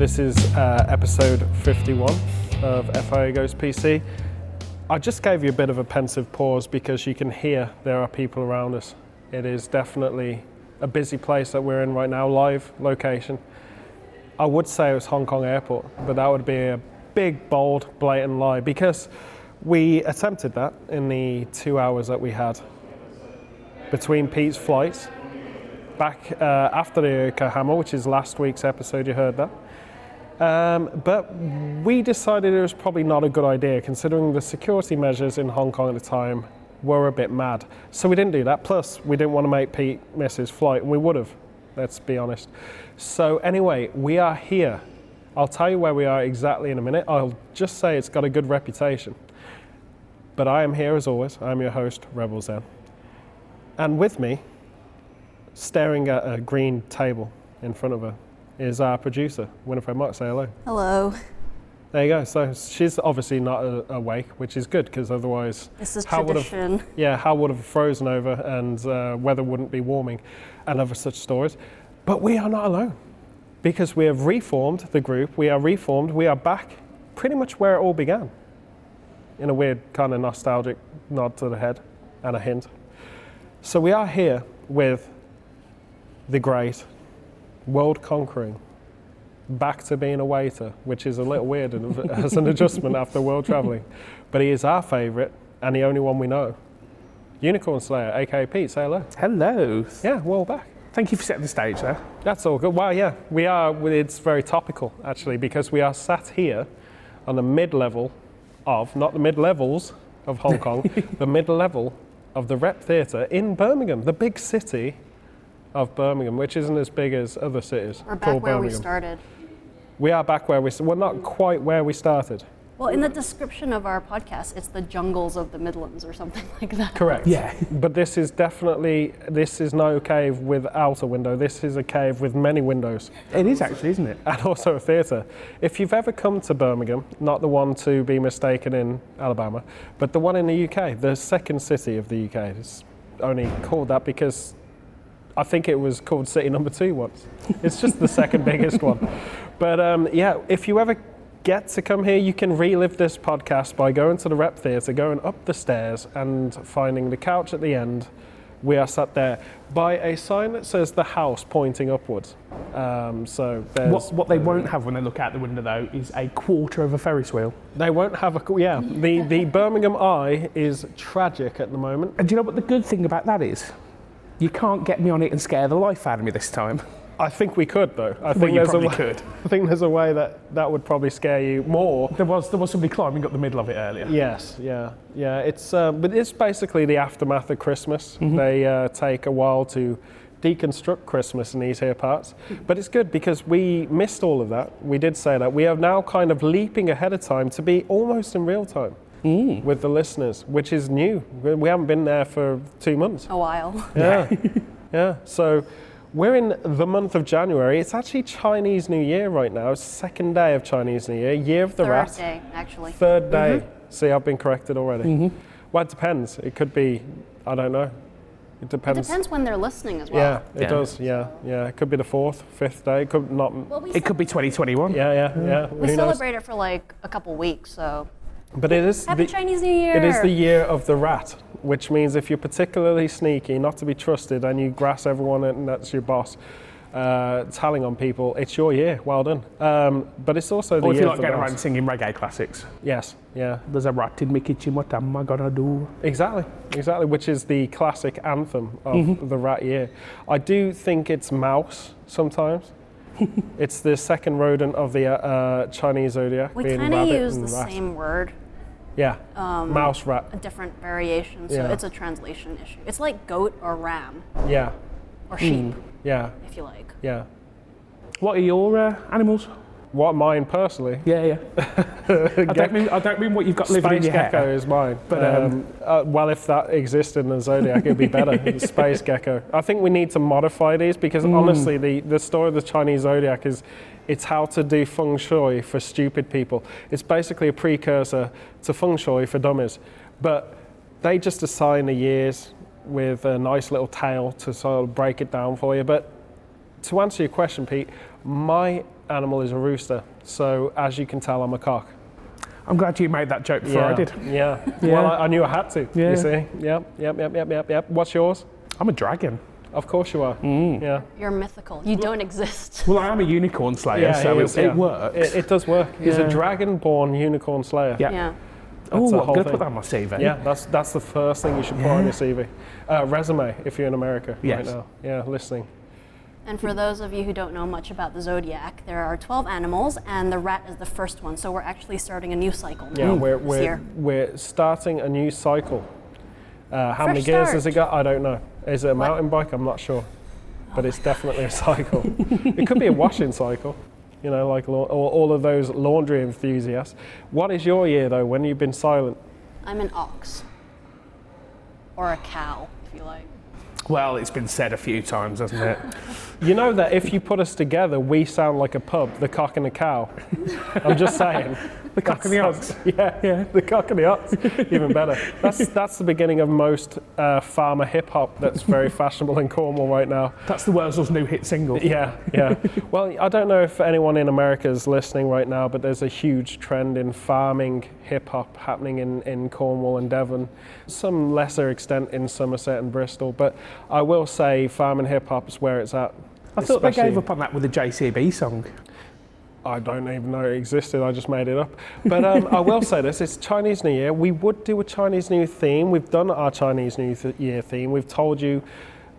This is uh, episode 51 of FIA Goes PC. I just gave you a bit of a pensive pause because you can hear there are people around us. It is definitely a busy place that we're in right now, live location. I would say it was Hong Kong Airport, but that would be a big, bold, blatant lie because we attempted that in the two hours that we had between Pete's flights back uh, after the Yokohama, which is last week's episode, you heard that. Um, but we decided it was probably not a good idea considering the security measures in Hong Kong at the time were a bit mad. So we didn't do that. Plus, we didn't want to make Pete miss his flight, and we would have, let's be honest. So, anyway, we are here. I'll tell you where we are exactly in a minute. I'll just say it's got a good reputation. But I am here as always. I'm your host, Rebel Zen. And with me, staring at a green table in front of her, is our producer, Winifred Mark. Say hello. Hello. There you go. So she's obviously not uh, awake, which is good because otherwise, This is how would have tradition. yeah, how would have frozen over and uh, weather wouldn't be warming, and other such stories. But we are not alone because we have reformed the group. We are reformed. We are back, pretty much where it all began, in a weird kind of nostalgic nod to the head and a hint. So we are here with the great, world conquering, back to being a waiter, which is a little weird as an adjustment after world traveling. But he is our favourite and the only one we know. Unicorn Slayer, aka Pete, say hello. Hello. Yeah, well back. Thank you for setting the stage there. That's all good. Well, yeah, we are. It's very topical actually because we are sat here on the mid level of not the mid levels of Hong Kong, the mid level of the Rep Theatre in Birmingham, the big city of Birmingham, which isn't as big as other cities. We're back called where we started. We are back where we. s- Well, not quite where we started. Well, in the description of our podcast, it's the jungles of the Midlands or something like that. Correct. Yeah. But this is definitely this is no cave without a window. This is a cave with many windows. It is actually, isn't it? and also a theatre. If you've ever come to Birmingham, not the one to be mistaken in Alabama, but the one in the UK, the second city of the UK, it's only called that because I think it was called city number two once. It's just the second biggest one. But um, yeah, if you ever get to come here, you can relive this podcast by going to the Rep Theatre, going up the stairs, and finding the couch at the end. We are sat there by a sign that says the house pointing upwards. Um, so there's What, what they won't have when they look out the window, though, is a quarter of a Ferris wheel. They won't have a yeah. The the Birmingham Eye is tragic at the moment. And do you know what the good thing about that is? You can't get me on it and scare the life out of me this time. I think we could though. I think you there's probably a way, could. I think there's a way that that would probably scare you more. There was, there was somebody climbing up the middle of it earlier. Yes, yeah, yeah. It's uh, but it's basically the aftermath of Christmas. They uh, take a while to deconstruct Christmas in these here parts, but it's good because we missed all of that. We did say that we are now kind of leaping ahead of time to be almost in real time Mm. with the listeners, which is new. We we haven't been there for two months. A while. Yeah, yeah. So we're in the month of January. It's actually Chinese New Year right now. It's second day of Chinese New Year, year of the Third rat. day, actually. Third day. Mm-hmm. See, I've been corrected already. Mm-hmm. Well, it depends. It could be, I don't know. It depends. It depends. depends when they're listening as well. Yeah, it Yeah. does. Yeah, yeah. It could be the fourth, fifth day. It could not. Well, we, It could be 2021. Yeah, yeah, yeah. we Who knows? celebrate it for like a couple weeks, so But it is happy the, Chinese New Year. It is the year of the rat, which means if you're particularly sneaky, not to be trusted, and you grass everyone and that's your boss, uh, telling on people, it's your year. Well done. Um, but it's also the Or if year you of like the going rat. around singing reggae classics. Yes, yeah, There's a rat in my kitchen, what am I gonna do? exactly, exactly. Which is the classic anthem of Mm-hmm. the rat year. I do think it's mouse sometimes. it's the second rodent of the uh, uh, Chinese zodiac. we kind of use the rat. same word, Yeah, mouse rat. a different variation, so Yeah. it's a translation issue. It's like goat or ram Yeah, or sheep, yeah, if you like. yeah. What are your uh, animals? What mine personally? Yeah, yeah. I, don't mean, I don't mean what you've got living in Space your gecko is mine. But, um, uh, well, if that existed in the zodiac, it'd be better. Space gecko. I think we need to modify these because Mm. honestly, the, the story of the Chinese zodiac is it's how to do feng shui for stupid people. It's basically a precursor to feng shui for dummies, but they just assign the years with a nice little tale to sort of break it down for you. But to answer your question, Pete, my animal is a rooster. So as you can tell, I'm a cock. I'm glad you made that joke before I did. Yeah. Yeah. Well, I, I knew I had to. Yeah. You see? Yep. Yep. Yep. Yep. Yep. Yep. What's yours? I'm a dragon. Of course you are. Mm. Yeah. You're mythical. You don't exist. Well, I am a unicorn slayer, Yeah, so he it, is, it yeah. works. It, it does work. He's Yeah. a dragon-born unicorn slayer. Yeah. Yeah. oh, that's a I'm going to put that on my CV. Yeah, that's that's the first thing you should put on your CV. Uh, resume if you're in America right Yes. now. Yeah, listening. And for those of you who don't know much about the zodiac, there are 12 animals, and the rat is the first one. So we're actually starting a new cycle Yeah, now we're we're, we're starting a new cycle. Uh, how many Fresh gears has it got? I don't know. Is it a What? mountain bike? I'm not sure. But it's definitely a cycle. it could be a washing cycle. You know, like la- all of those laundry enthusiasts. What is your year though? When you've been silent? I'm an ox. Or a cow, if you like. Well, it's been said a few times, hasn't it? You know that if you put us together, we sound like a pub, the cock and the cow. I'm just saying. The cock and the ox. Yeah, Yeah. the cock and the ox. Even better. That's that's the beginning of most uh, farmer hip hop that's very fashionable in Cornwall right now. That's the Wurzels' new hit single. Yeah, yeah. well, I don't know if anyone in America is listening right now, but there's a huge trend in farming hip hop happening in, in Cornwall and Devon, some lesser extent in Somerset and Bristol. But I will say farming hip hop is where it's at. I thought they gave up on that with the JCB song. I don't even know it existed. I just made it up. But um, I will say this: it's Chinese New Year. We would do a Chinese New Year theme. We've done our Chinese New Year theme. We've told you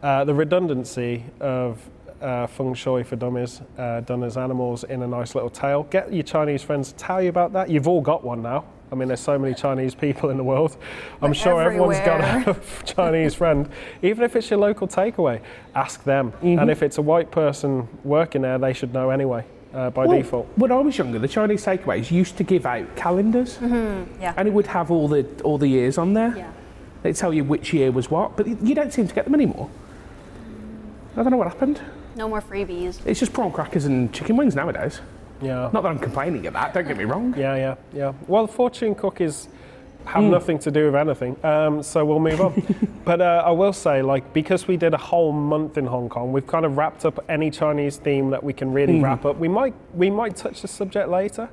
uh, the redundancy of uh, feng shui for dummies, uh, done as animals in a nice little tale. Get your Chinese friends to tell you about that. You've all got one now. I mean, there's so many Chinese people in the world. I'm sure everyone's got a Chinese friend. Even if it's your local takeaway, ask them. Mm-hmm. And if it's a white person working there, they should know anyway uh, by Well, default. When I was younger, the Chinese takeaways used to give out calendars, Yeah. and it would have all the all the years on there. yeah. They tell you which year was what, but you don't seem to get them anymore. I don't know what happened. No more freebies. It's just prawn crackers and chicken wings nowadays. Yeah. Not that I'm complaining at that. Don't get me wrong. Yeah, yeah, yeah. Well, fortune cookies have Hmm. nothing to do with anything, um, so we'll move on. but uh, I will say, like, because we did a whole month in Hong Kong, we've kind of wrapped up any Chinese theme that we can really Hmm. wrap up. We might, we might touch the subject later.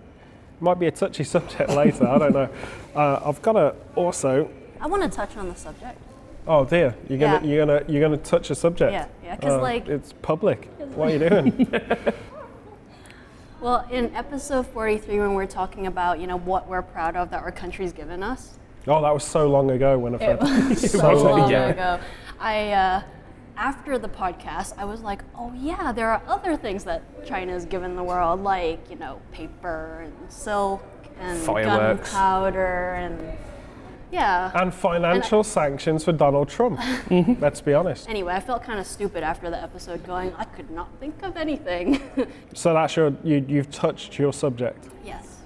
Might be a touchy subject later. I don't know. Uh, I've got to also. I want to touch on the subject. Oh dear, you're gonna, Yeah. you're gonna, you're gonna touch a subject. Yeah, yeah, 'cause, Uh, like- it's public. What are you doing? Well, in episode 43, when we're talking about, you know, what we're proud of that our country's given us, oh, that was so long ago, Winifred. so was, long yeah. ago, I, uh, after the podcast, I was like, oh yeah, there are other things that China's given the world, like, you know, paper and silk and Fireworks. gunpowder and, yeah. and financial sanctions for Donald Trump. Let's be honest. Anyway, I felt kind of stupid after the episode going, I could not think of anything. So that's your you, you've touched your subject yes.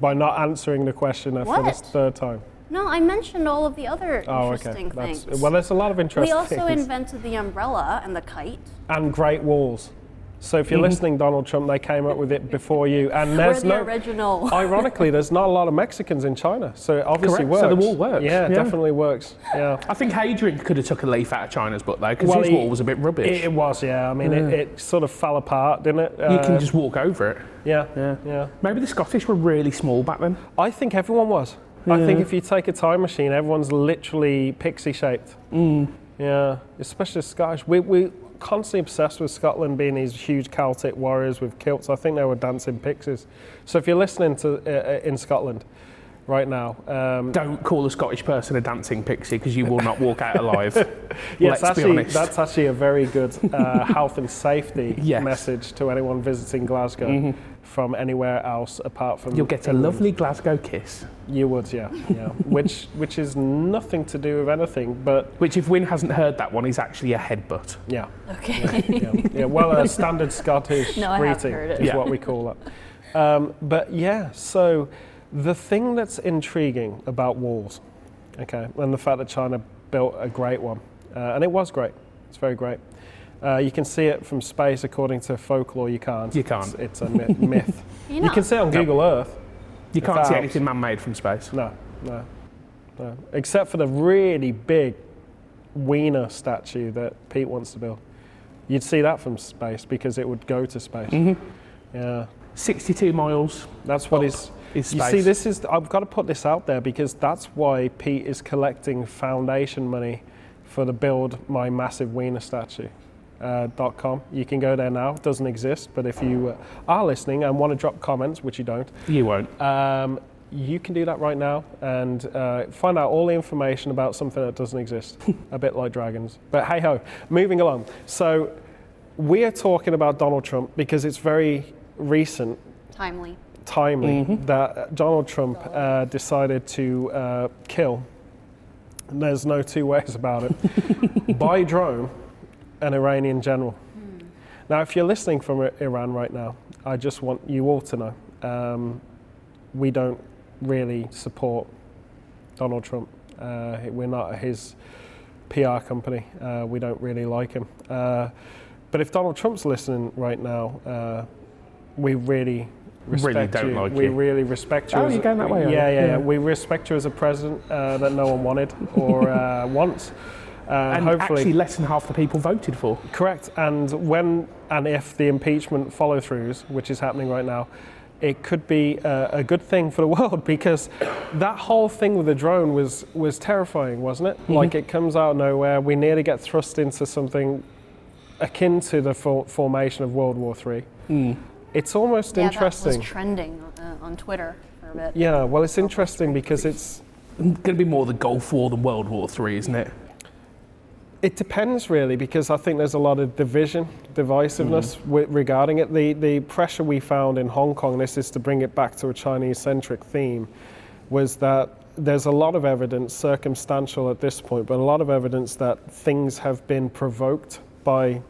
by not answering the question for the third time. No, I mentioned all of the other Oh, interesting okay. That's, things. well, there's a lot of interesting things. we also things invented the umbrella and the kite. and Great Walls. So if you're listening, Donald Trump, they came up with it before you, and there's the no. original. Ironically, there's not a lot of Mexicans in China, so it obviously Correct. works. So the wall works. Yeah, it Yeah. definitely works. Yeah. I think Hadrian could have took a leaf out of China's butt though, because Well, his he- wall was a bit rubbish. It, it was, yeah. I mean, it, it sort of fell apart, didn't it? you Uh, can just walk over it. yeah, Yeah. yeah. Maybe the Scottish were really small back then. I think everyone was. I think if you take a time machine, everyone's literally pixie shaped. Mm. Yeah, especially the Scottish. We, we're constantly obsessed with Scotland being these huge Celtic warriors with kilts. I think they were dancing pixies. So if you're listening to uh, uh, in Scotland right now, um, Don't call a Scottish person a dancing pixie because you will not walk out alive. yes, actually, that's actually a very good uh, health and safety Yes. message to anyone visiting Glasgow from anywhere else apart from. You'll get a lovely Glasgow kiss. You would, yeah, yeah. which which is nothing to do with anything, but Which, if Win hasn't heard that one, is actually a headbutt. yeah, Okay. yeah, yeah. Well, a standard Scottish No, greeting is Yeah. what we call it. Um, but yeah, so the thing that's intriguing about walls, okay, and the fact that China built a great one, uh, and it was great. It's very great. Uh, you can see it from space, according to folklore. You can't. You can't. It's, it's a myth. myth. You You can see it on No. Google Earth. You can't see anything man-made from space. No, no, no. Except for the really big wiener statue that Pete wants to build. You'd see that from space because it would go to space. Yeah. 62 miles. That's what is. Is. is You see, this is. I've got to put this out there because that's why Pete is collecting foundation money for the build my massive wiener statue. Uh, dot com. You can go there now. It doesn't exist, but if you uh, are listening and want to drop comments, which you don't, You won't. um, you can do that right now and uh, find out all the information about something that doesn't exist, a bit like dragons. But hey ho, moving along. So we are talking about Donald Trump because it's very recent Timely. timely that Donald Trump uh, decided to uh, kill, and there's no two ways about it, by drone, an Iranian general. Now, if you're listening from Iran right now, I just want you all to know um, we don't really support Donald Trump. Uh, we're not his PR company. Uh, we don't really like him. Uh, but if Donald Trump's listening right now, uh, we really Really respect don't you. like we you. really respect you. Oh, as you're a- going that way, Yeah, yeah, yeah. Yeah. We respect you as a president uh, that no one wanted or uh, wants. Uh, and hopefully, actually, less than half the people voted for. Correct. And when and if the impeachment follow throughs, which is happening right now, it could be a, a good thing for the world because that whole thing with the drone was was terrifying, wasn't it? Like it comes out of nowhere. We nearly get thrust into something akin to the for, formation of World War Three. It's almost Yeah, interesting. that was trending uh, on Twitter for a bit. yeah, well, it's interesting because it's Going to be more the Gulf War than World War Three, isn't it? It depends really because I think there's a lot of division, divisiveness mm-hmm. wi- regarding it. The the pressure we found in Hong Kong, this is to bring it back to a Chinese-centric theme, was that there's a lot of evidence, circumstantial at this point, but a lot of evidence that things have been provoked by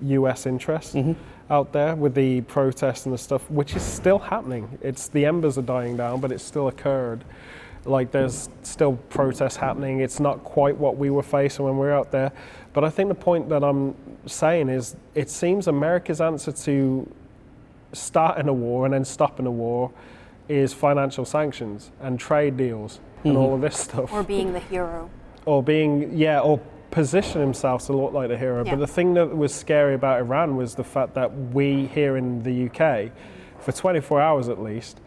U.S. interests mm-hmm. out there with the protests and the stuff, which is still happening. It's the embers are dying down, but it's still occurred. Like there's still protests happening. It's not quite what we were facing when we were out there. But I think the point that I'm saying is it seems America's answer to starting a war and then stopping a war is financial sanctions and trade deals and all mm-hmm. of this stuff Or being the hero. or being yeah or position himself to look like the hero Yeah. but the thing that was scary about iran was the fact that we here in the uk for 24 hours at least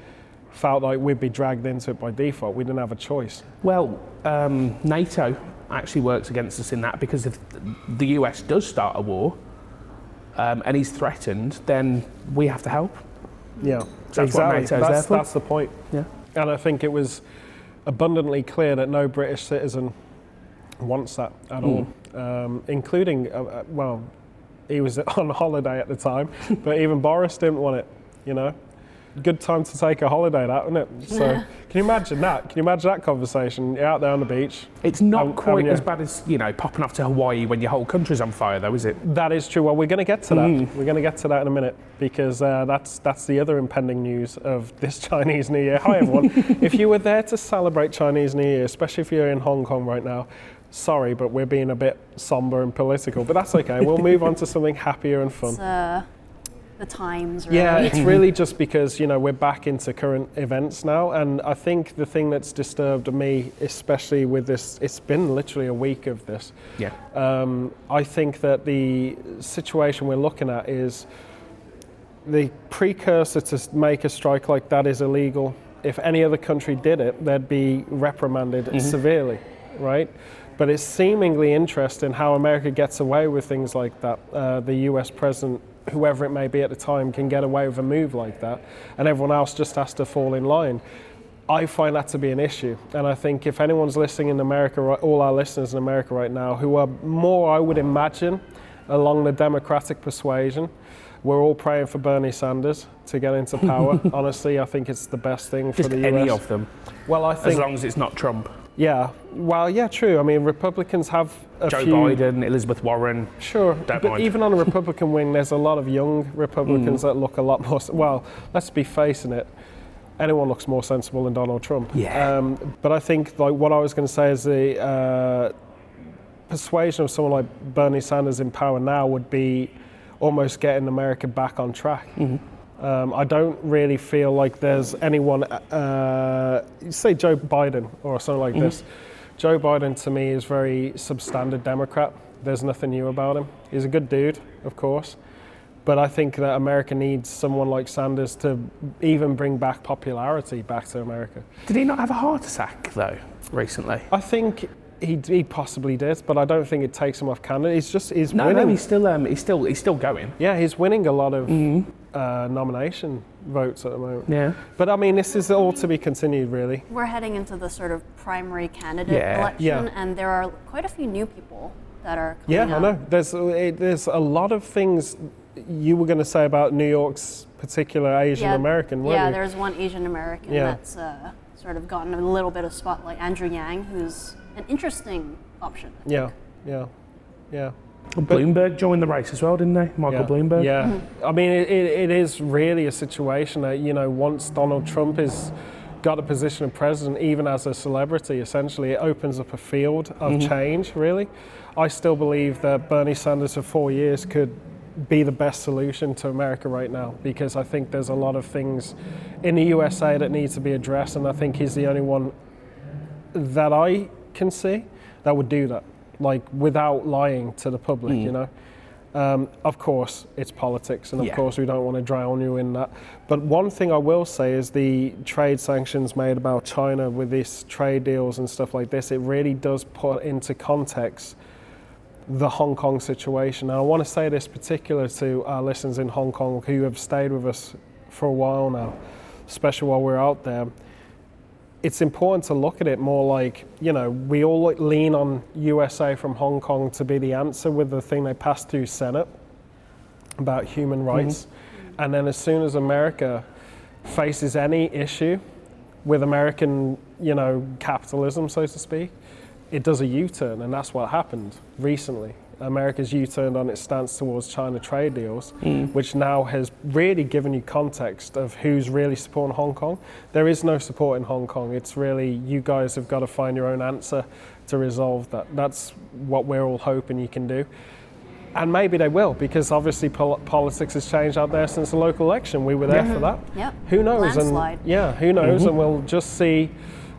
felt like we'd be dragged into it by default. We didn't have a choice. Well, um, NATO actually works against us in that because if the US does start a war um, and he's threatened, then we have to help. yeah. That's there that's, that's the point. Yeah. and i think it was abundantly clear that no british citizen wants that at all um, including uh, uh, well he was on holiday at the time but even boris didn't want it you know good time to take a holiday that isn't it so can you imagine that can you imagine that conversation you're out there on the beach It's not Um, quite um, yeah. as bad as, you know, popping off to Hawaii when your whole country's on fire, though, is it? That is true. Well, we're going to get to that. We're going to get to that in a minute because uh, that's that's the other impending news of this Chinese New Year. Hi everyone. if you were there to celebrate Chinese New Year, especially if you're in Hong Kong right now, sorry, but we're being a bit somber and political. But that's okay. We'll move on to something happier and fun. Uh, the times, really. Yeah, it's really just because you know we're back into current events now, and I think the thing that's disturbed me, especially with this, it's been literally a week of this. Yeah. Um, I think that the situation we're looking at is the precursor to make a strike like that is illegal. If any other country did it, they'd be reprimanded severely, right? But it's seemingly interesting how America gets away with things like that. Uh, the US president, whoever it may be at the time, can get away with a move like that, and everyone else just has to fall in line. I find that to be an issue. And I think if anyone's listening in America, all our listeners in America right now, who are more, I would imagine, along the Democratic persuasion, we're all praying for Bernie Sanders to get into power. Honestly, I think it's the best thing for Just the US. any of them, well, I think as long as it's not Trump. Yeah. Well, yeah, true. I mean, Republicans have a Joe few. Biden, Elizabeth Warren. Sure, but mind. even on the Republican wing, there's a lot of young Republicans Mm. that look a lot more. Well, let's be facing it. Anyone looks more sensible than Donald Trump. Yeah. Um, but I think like what I was going to say is the uh, persuasion of someone like Bernie Sanders in power now would be almost getting America back on track. Mm-hmm. Um, I don't really feel like there's anyone, uh, say Joe Biden or something like this. Joe Biden to me is very substandard Democrat. There's nothing new about him. He's a good dude, of course, But I think that America needs someone like Sanders to even bring back popularity back to America. Did he not have a heart attack though recently? I think he, he possibly did, but I don't think it takes him off candidate. He's just he's No, winning. no, he's still um, he's still he's still going. yeah, he's winning a lot of Mm-hmm. Uh, nomination votes at the moment. Yeah. But I mean, this is all to be continued, really. We're heading into the sort of primary candidate Yeah. election, Yeah. and there are quite a few new people that are coming Yeah, coming I know. There's it, there's a lot of things you were going to say about New York's particular Asian Yeah, American. weren't Yeah, you? there's one Asian American Yeah. that's uh, sort of gotten a little bit of spotlight. Andrew Yang, who's an interesting option. I Yeah, think. yeah, yeah. Bloomberg joined the race as well, didn't they? Michael yeah. Bloomberg. Yeah, Mm-hmm. I mean, it, it, it is really a situation that you know once Donald Trump is got a position of president, even as a celebrity, essentially, it opens up a field of Mm-hmm. change. Really, I still believe that Bernie Sanders for four years could be the best solution to America right now because I think there's a lot of things in the USA that needs to be addressed, and I think he's the only one that I can see that would do that, like without lying to the public, you know. Um, of course, it's politics, and of Yeah. course, we don't want to drown you in that. But one thing I will say is the trade sanctions made about China with these trade deals and stuff like this, it really does put into context the Hong Kong situation. And I want to say this particular to our listeners in Hong Kong who have stayed with us for a while now, especially while we're out there it's important to look at it more like you know we all like lean on USA from Hong Kong to be the answer with the thing they passed through Senate about human mm-hmm. rights, and then as soon as America faces any issue with American you know capitalism so to speak, it does a U-turn, and that's what happened recently. America's U-turned on its stance towards China trade deals, hmm. which now has really given you context of who's really supporting Hong Kong. There is no support in Hong Kong. It's really you guys have got to find your own answer to resolve that. That's what we're all hoping you can do. And maybe they will, because obviously pol- politics has changed out there since the local election. We were there for mm-hmm. that. Yep. Who knows? Landslide. And yeah, who knows? Mm-hmm. And we'll just see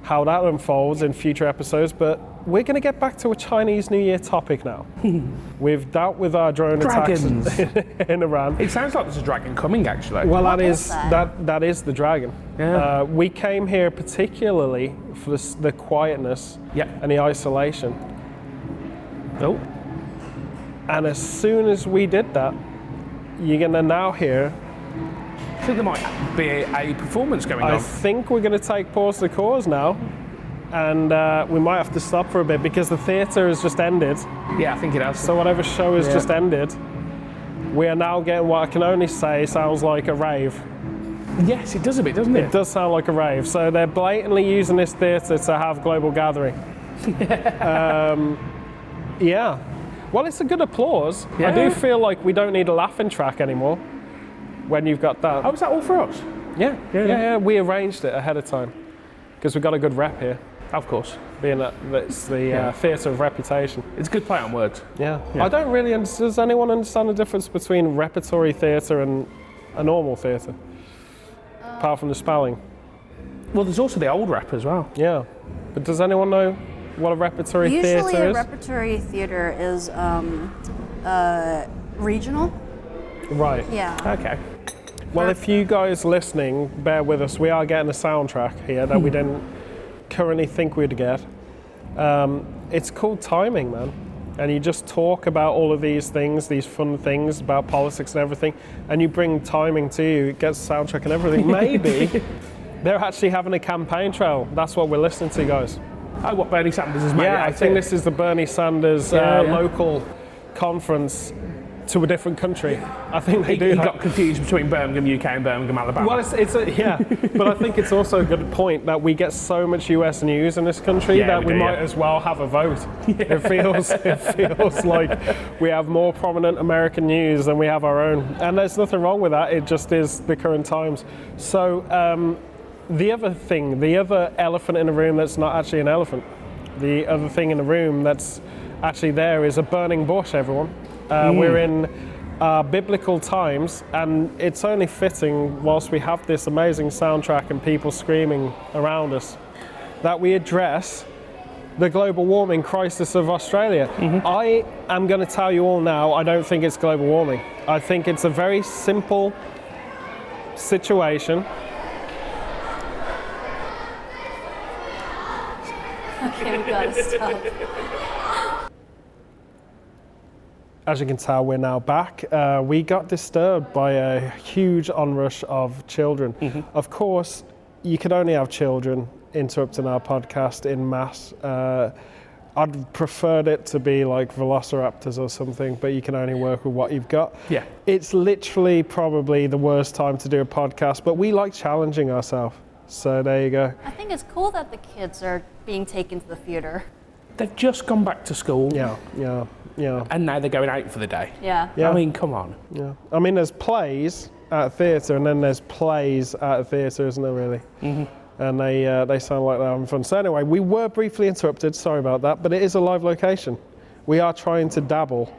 how that unfolds in future episodes. But we're going to get back to a Chinese New Year topic now. We've dealt with our drone Dragons. attacks in Iran. It sounds like there's a dragon coming, actually. Well, that is is that? that that is the dragon. Yeah. Uh, we came here particularly for the, the quietness Yeah. and the isolation. oh, And as soon as we did that, you're going to now hear. I think there might be a performance going I on. I think we're going to take pause the cause now, and uh, we might have to stop for a bit because the theatre has just ended. Yeah, I think it has. So whatever show has Yeah. just ended, we are now getting what I can only say sounds like a rave. yes, it does a bit, doesn't It it? does sound like a rave. So they're blatantly using this theatre to have global gathering. um, yeah. Well, it's a good applause. I do feel like we don't need a laughing track anymore when you've got that. Oh, is that all for us? yeah, yeah, yeah. yeah, We arranged it ahead of time because we've got a good rep here, Of course. being that it's the Yeah. uh, theatre of reputation. It's a good play on words. Yeah. Yeah. I don't really understand. Does anyone understand the difference between repertory theatre and a normal theatre? Apart from the spelling. Well, there's also the old rap as well. Yeah. But does anyone know what a repertory Usually, theatre a is? repertory theater is um, uh, regional. right. Yeah. Okay. Well, if you guys listening, bear with us. We are getting a soundtrack here that we didn't currently think we'd get. Um, it's called timing, man. And you just talk about all of these things, these fun things about politics and everything, and you bring timing to you. It gets soundtrack and everything. Maybe they're actually having a campaign trail. That's what we're listening to, guys. Oh, what Bernie Sanders has made Yeah, I think to. this is the Bernie Sanders Yeah, uh, yeah. local conference to a different country. I think they He, do he that. got confused between Birmingham, UK and Birmingham, Alabama. Well, it's, it's a, yeah, but I think it's also a good point that we get so much US news in this country Yeah, that we we, do, might yeah. as well have a vote. It feels it feels like we have more prominent American news than we have our own, and there's nothing wrong with that. It just is the current times. So um, the other thing, the other elephant in the room that's not actually an elephant, the other thing in the room that's actually there is a burning bush. Everyone, uh, we're in uh, biblical times, and it's only fitting, whilst we have this amazing soundtrack and people screaming around us, that we address the global warming crisis of Australia. I am going to tell you all now, I don't think it's global warming. I think it's a very simple situation. Okay, we gotta stop. As you can tell, we're now back. Uh, we got disturbed by a huge onrush of children. Of course, you can only have children interrupting our podcast in mass. Uh, I'd preferred it to be like velociraptors or something, but you can only work with what you've got. Yeah. It's literally probably the worst time to do a podcast, but we like challenging ourselves. So there you go. I think it's cool that the kids are being taken to the theater. They've just gone back to school Yeah, yeah, yeah, and now they're going out for the day. Yeah. Yeah. I mean, come on. yeah. I mean, there's plays at theatre, and then there's plays at a theatre, isn't there? Really? Mm-hmm. And they uh, they sound like they're having fun. So anyway, we were briefly interrupted. Sorry about that, but it is a live location. We are trying to dabble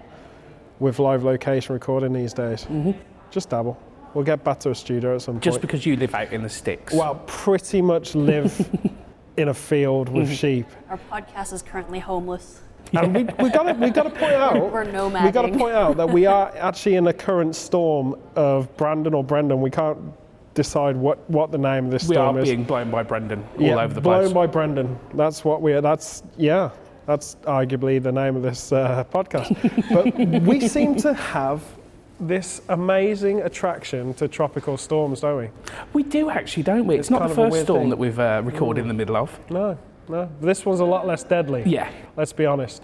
with live location recording these days. Mm-hmm. Just dabble. We'll get back to a studio at some Just point. Just because you live out in the sticks. well, pretty much live in a field with sheep. Our podcast is currently homeless. And we, we got we got to point out We're we got to point out that we are actually in a current storm of Brandon or Brendan. We can't decide what, what the name of this we storm are is. being blown by Brendan all yeah, over the place. blown place. by Brendan. That's what we are. That's yeah. That's arguably the name of this uh, podcast. but we seem to have this amazing attraction to tropical storms, don't we? we do actually, don't we? It's, It's not the first storm thing. that we've uh, recorded in the middle of. No, no. This one's a lot less deadly. Yeah. Let's be honest.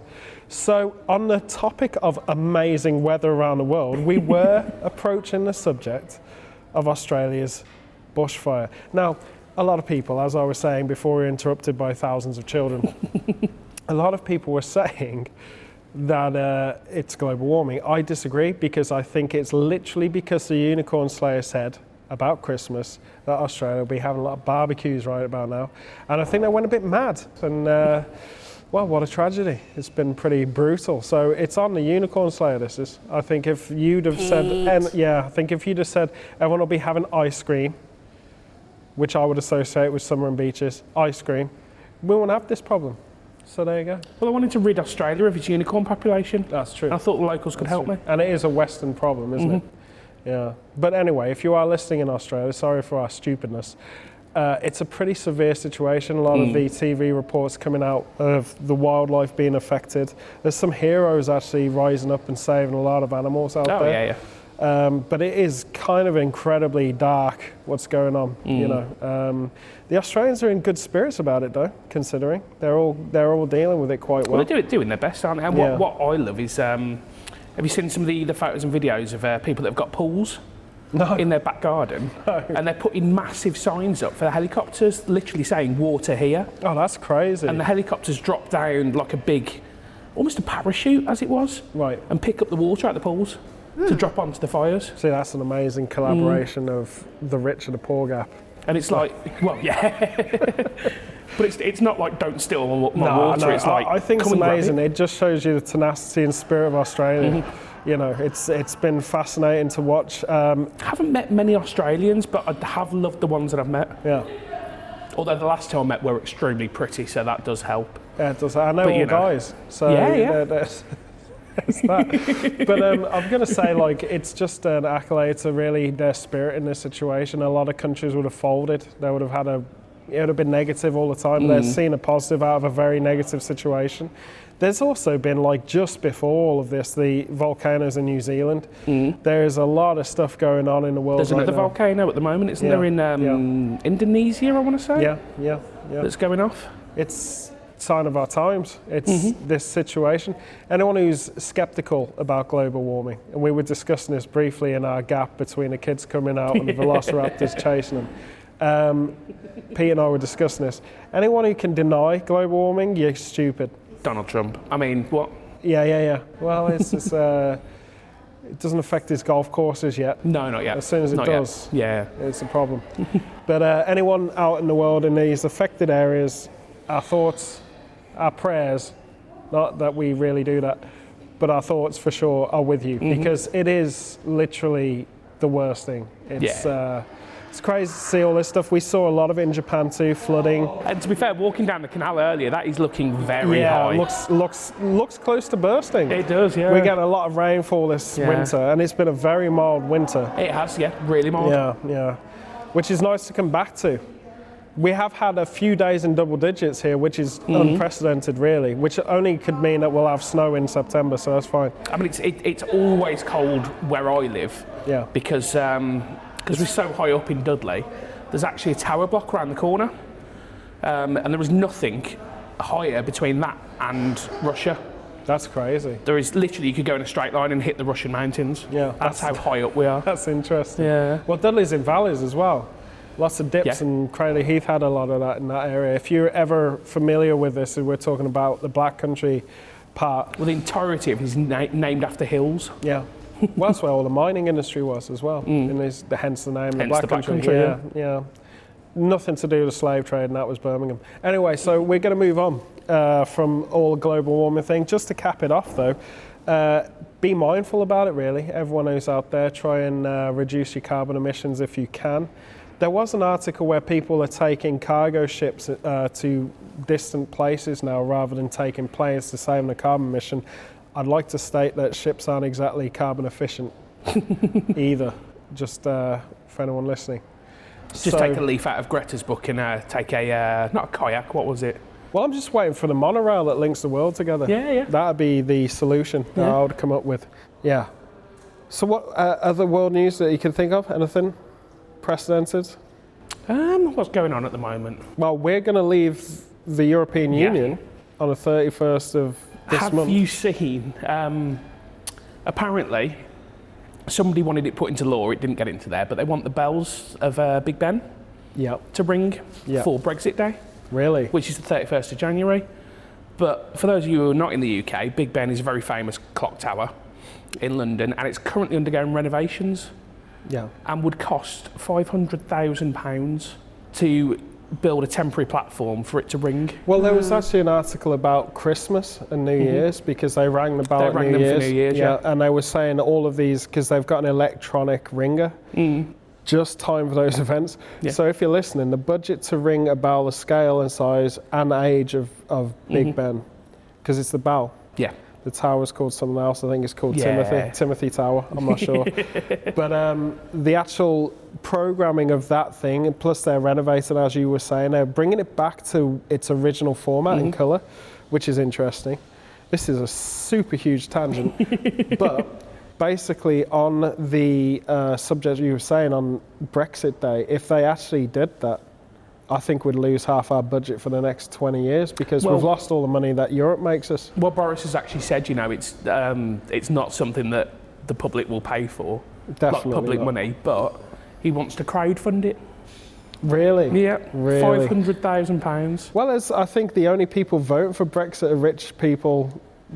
So, on the topic of amazing weather around the world, we were approaching the subject of Australia's bushfire. Now, a lot of people, as I was saying before we were interrupted by thousands of children, a lot of people were saying that uh, it's global warming. I disagree because I think it's literally because the unicorn slayer said about Christmas that Australia will be having a lot of barbecues right about now. And I think they went a bit mad. And uh, well, what a tragedy. It's been pretty brutal. So it's on the unicorn slayer, this is. I think if you'd have said, and yeah, I think if you'd have said everyone will be having ice cream, which I would associate with summer and beaches, ice cream, we won't have this problem. So there you go. Well, I wanted to rid Australia of its unicorn population. That's true. I thought the locals could help me. And it is a Western problem, isn't it? Yeah. But anyway, if you are listening in Australia, sorry for our stupidness. Uh, it's a pretty severe situation. A lot of the TV reports coming out of the wildlife being affected. There's some heroes actually rising up and saving a lot of animals out Oh, there. yeah, yeah. Um, but it is kind of incredibly dark what's going on. You know, um, the Australians are in good spirits about it, though. Considering they're all they're all dealing with it quite Well, well. they're doing, their best, aren't they? And Yeah. what, what I love is, um, have you seen some of the, the photos and videos of uh, people that have got pools No. in their back garden? no. And they're putting massive signs up for the helicopters, literally saying water here. Oh, that's crazy. And the helicopters drop down like a big, almost a parachute as it was, right. and pick up the water out the pools to drop onto the fires. See, that's an amazing collaboration of the rich and the poor gap. And it's like, well, yeah. but it's, it's not like don't steal my, my water. it's like, I, I think it's come and grab amazing. it. It. just shows you the tenacity and spirit of Australia. Mm-hmm. You know, it's it's been fascinating to watch. Um, I haven't met many Australians, but I have loved the ones that I've met. yeah, Although the last two I met were extremely pretty, so that does help. yeah, it does. I know But, all you know. guys, so Yeah, yeah. there- there's, that. but um, I'm going to say, like, it's just an accolade to really their spirit in this situation. A lot of countries would have folded. They would have had a, it would have been negative all the time. They're Mm. seeing a positive out of a very negative situation. There's also been, like, just before all of this, the volcanoes in New Zealand. There's a lot of stuff going on in the world Mm. There's right another now. volcano at the moment, isn't Yeah, there, in um, Indonesia, I want to say? Yeah, yeah, yeah. That's going off. It's sign of our times. It's Mm-hmm. this situation. Anyone who's skeptical about global warming, and we were discussing this briefly in our gap between the kids coming out and the velociraptors chasing them. Um, Pete and I were discussing this. Anyone who can deny global warming, you're stupid. Donald Trump. I mean, what? Yeah, yeah, yeah. Well, it's, it's uh, it doesn't affect his golf courses yet. No, not yet. As soon as it Not yet. does. Yeah. It's a problem. but uh, anyone out in the world in these affected areas, our thoughts, our prayers, not that we really do that, but our thoughts for sure are with you Mm-hmm. because it is literally the worst thing. It's Yeah. uh, It's crazy to see all this stuff. We saw a lot of it in Japan too, flooding. And to be fair, walking down the canal earlier, that is looking very yeah, high. looks looks looks close to bursting. it does, yeah. we get a lot of rainfall this Yeah. winter, and it's been a very mild winter. It has, yeah, really mild. Yeah, yeah. Which is nice to come back to. We have had a few days in double digits here, which is Mm-hmm. unprecedented, really. Which only could mean that we'll have snow in September, so that's fine. I mean, it's, it, it's always cold where I live Yeah. because um, cause we're so high up in Dudley. There's actually a tower block around the corner, um, and there is nothing higher between that and Russia. That's crazy. There is literally you could go in a straight line and hit the Russian mountains. Yeah, that's, that's- how high up we are. That's interesting. Yeah. Well, Dudley's in valleys as well. Lots of dips, Yeah. and Cradley Heath had a lot of that in that area. If you're ever familiar with this, we're talking about the Black Country part. Well, the entirety of it is na- named after hills. Yeah. well, that's where all the mining industry was as well. And is the, hence the name, the Mm. Black the Black Country. Country, yeah, yeah. Nothing to do with the slave trade, and that was Birmingham. Anyway, so we're going to move on uh, from all the global warming thing. Just to cap it off, though, uh, be mindful about it. Really, everyone who's out there, try and uh, reduce your carbon emissions if you can. There was an article where people are taking cargo ships uh, to distant places now rather than taking planes to save on the carbon emission. I'd like to state that ships aren't exactly carbon efficient either, just uh, for anyone listening. Just So- take a leaf out of Greta's book and uh, take a uh, not a kayak. What was it? Well, I'm just waiting for the monorail that links the world together. Yeah, yeah. That'd be the solution that Yeah. I would come up with. Yeah. So, what uh, other world news that you can think of? Anything precedented? Um, what's going on at the moment? Well, we're going to leave the European Yeah. Union on the 31st of this Have month. you seen? Um, apparently, somebody wanted it put into law. It didn't get into there, but they want the bells of uh, Big Ben Yep. to ring Yeah. for Brexit Day, Really? which is the 31st of January. But for those of you who are not in the UK, Big Ben is a very famous clock tower in London, and it's currently undergoing renovations Yeah. and would cost £500,000 to build a temporary platform for it to ring. Well, there was mm. actually an article about Christmas and New mm-hmm. Year's because they rang the bell They at rang New them for New Year's, yeah. and they were saying all of these because they've got an electronic ringer. Mm. Just time for those events. Yeah. So if you're listening, the budget to ring a bell, the scale and size and age of, of Big Mm-hmm. Ben, because it's the bell. Yeah. The tower's called something else. I think it's called Yeah. Timothy. Timothy Tower. I'm not sure. but um, the actual programming of that thing, and plus they're renovating, as you were saying, they're bringing it back to its original format Mm-hmm. and colour, which is interesting. This is a super huge tangent, but basically on the uh, subject you were saying on Brexit Day, if they actually did that, I think we'd lose half our budget for the next 20 years because Well- we've lost all the money that Europe makes us. Well, Boris has actually said, you know, it's um, it's not something that the public will pay for, Definitely like public not. money, but he wants to crowdfund it. Really? Yeah, Really? five hundred thousand pounds. Well, as I think the only people voting for Brexit are rich people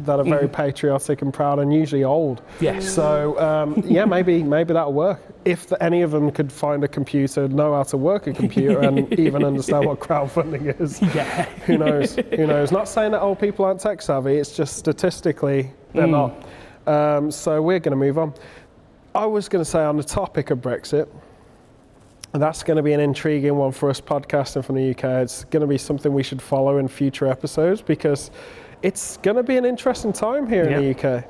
that are very Mm-hmm. patriotic and proud and usually old. Yes. So um, yeah, maybe maybe that'll work if the, any of them could find a computer, know how to work a computer, and even understand what crowdfunding is. Yeah. Who knows? Who knows? Not saying that old people aren't tech savvy. It's just statistically they're Mm. not. Um, so we're going to move on. I was going to say on the topic of Brexit. That's going to be an intriguing one for us podcasting from the UK. It's going to be something we should follow in future episodes because it's going to be an interesting time here in the UK.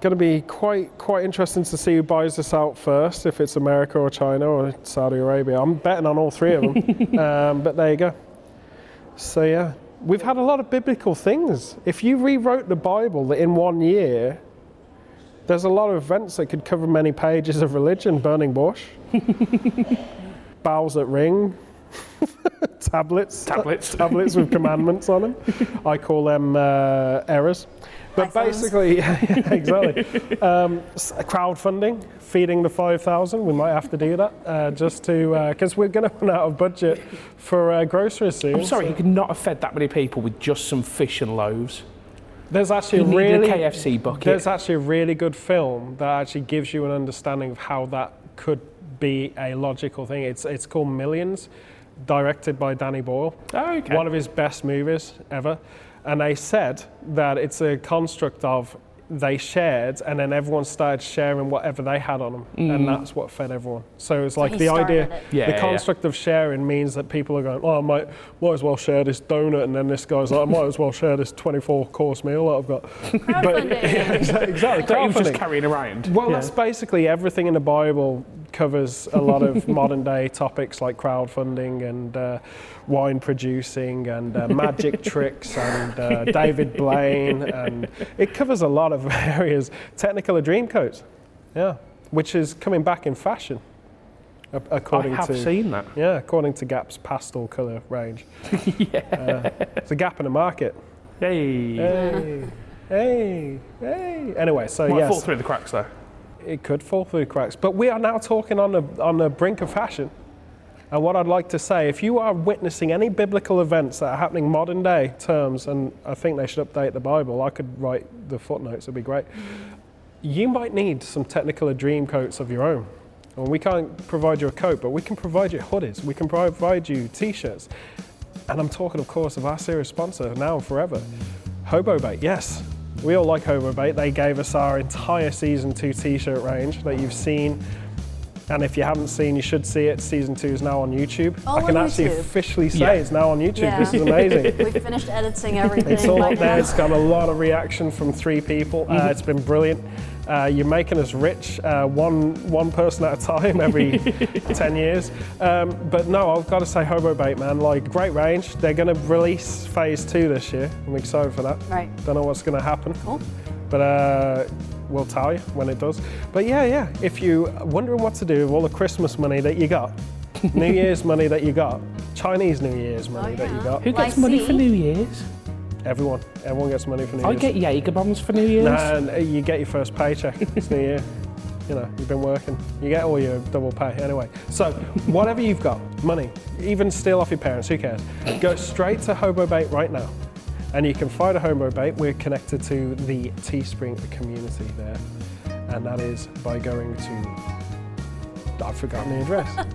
Going to be quite quite interesting to see who buys this out first, if it's America or China or Saudi Arabia. I'm betting on all three of them, um, but there you go. So yeah, we've had a lot of biblical things. If you rewrote the Bible in one year, there's a lot of events that could cover many pages of religion. Burning bush, bowels that ring, tablets, Tablets. tablets with commandments on them. I call them uh, errors. But iPhones. basically, yeah, exactly. Um, crowdfunding, feeding the 5,000. We might have to do that uh, just to, because we're going to run out of budget for uh, groceries soon. I'm sorry, so- you could not have fed that many people with just some fish and loaves. There's actually You a really a KFC bucket. There's actually a really good film that actually gives you an understanding of how that could be a logical thing. It's it's called Millions, directed by Danny Boyle. Oh, okay. One of his best movies ever. And they said that it's a construct of they shared, and then everyone started sharing whatever they had on them, and mm. that's what fed everyone. So it's like the idea, it. Yeah, the yeah, yeah. construct of sharing means that people are going, "Oh, I might, might as well share this donut," and then this guy's like, "I might as well share this 24-course meal that I've got." Crowdfunding. exactly. That he was just carrying around. Well, Yeah. that's basically everything in the Bible covers a lot of modern day topics like crowdfunding and uh, wine producing and uh, magic tricks and uh, David Blaine. And it covers a lot of areas. Technicolor Dreamcoat, yeah, which is coming back in fashion, a- I according have to. seen that. Yeah, according to Gap's pastel colour range. yeah. it's a gap in the market. Hey. Hey, hey, hey. Anyway, so Might yes fall through the cracks though. It could fall through the cracks. But we are now talking on the, on the brink of fashion. And what I'd like to say, if you are witnessing any biblical events that are happening modern day terms, and I think they should update the Bible, I could write the footnotes, it'd be great. You might need some technical dream coats of your own. And we can't provide you a coat, but we can provide you hoodies, we can provide you t shirts. And I'm talking, of course, of our serious sponsor now and forever, Hobo Bait. Yes, we all like Hobo They gave us our entire season two T-shirt range that you've seen. And if you haven't seen, you should see it. Season two is now on YouTube. All I can on actually YouTube. officially say Yeah. it's now on YouTube. Yeah. This is amazing. We've finished editing everything. It's all right up there. It's got a lot of reaction from three people. Uh, it's been brilliant. Uh, you're making us rich, uh, one one person at a time every ten years. Um, but no, I've got to say, Hobo Bait, man, like great range. They're going to release phase two this year. I'm excited for that. Right. Don't know what's going to happen, Cool. but uh, we'll tell you when it does. But yeah, yeah. If you're wondering what to do with all the Christmas money that you got, New Year's money that you got, Chinese New Year's money Oh, that you got, Who gets I money see. for New Year's? Everyone, everyone gets money for New Year's. I get Jaeger bombs for New Year's. Nah, and uh, you get your first paycheck. It's New Year. You know, you've been working. You get all your double pay anyway. So, whatever you've got, money, even steal off your parents, who cares? Go straight to Hobo Bait right now. And you can find a Hobo Bait. We're connected to the Teespring community there. And that is by going to, I've forgotten the address.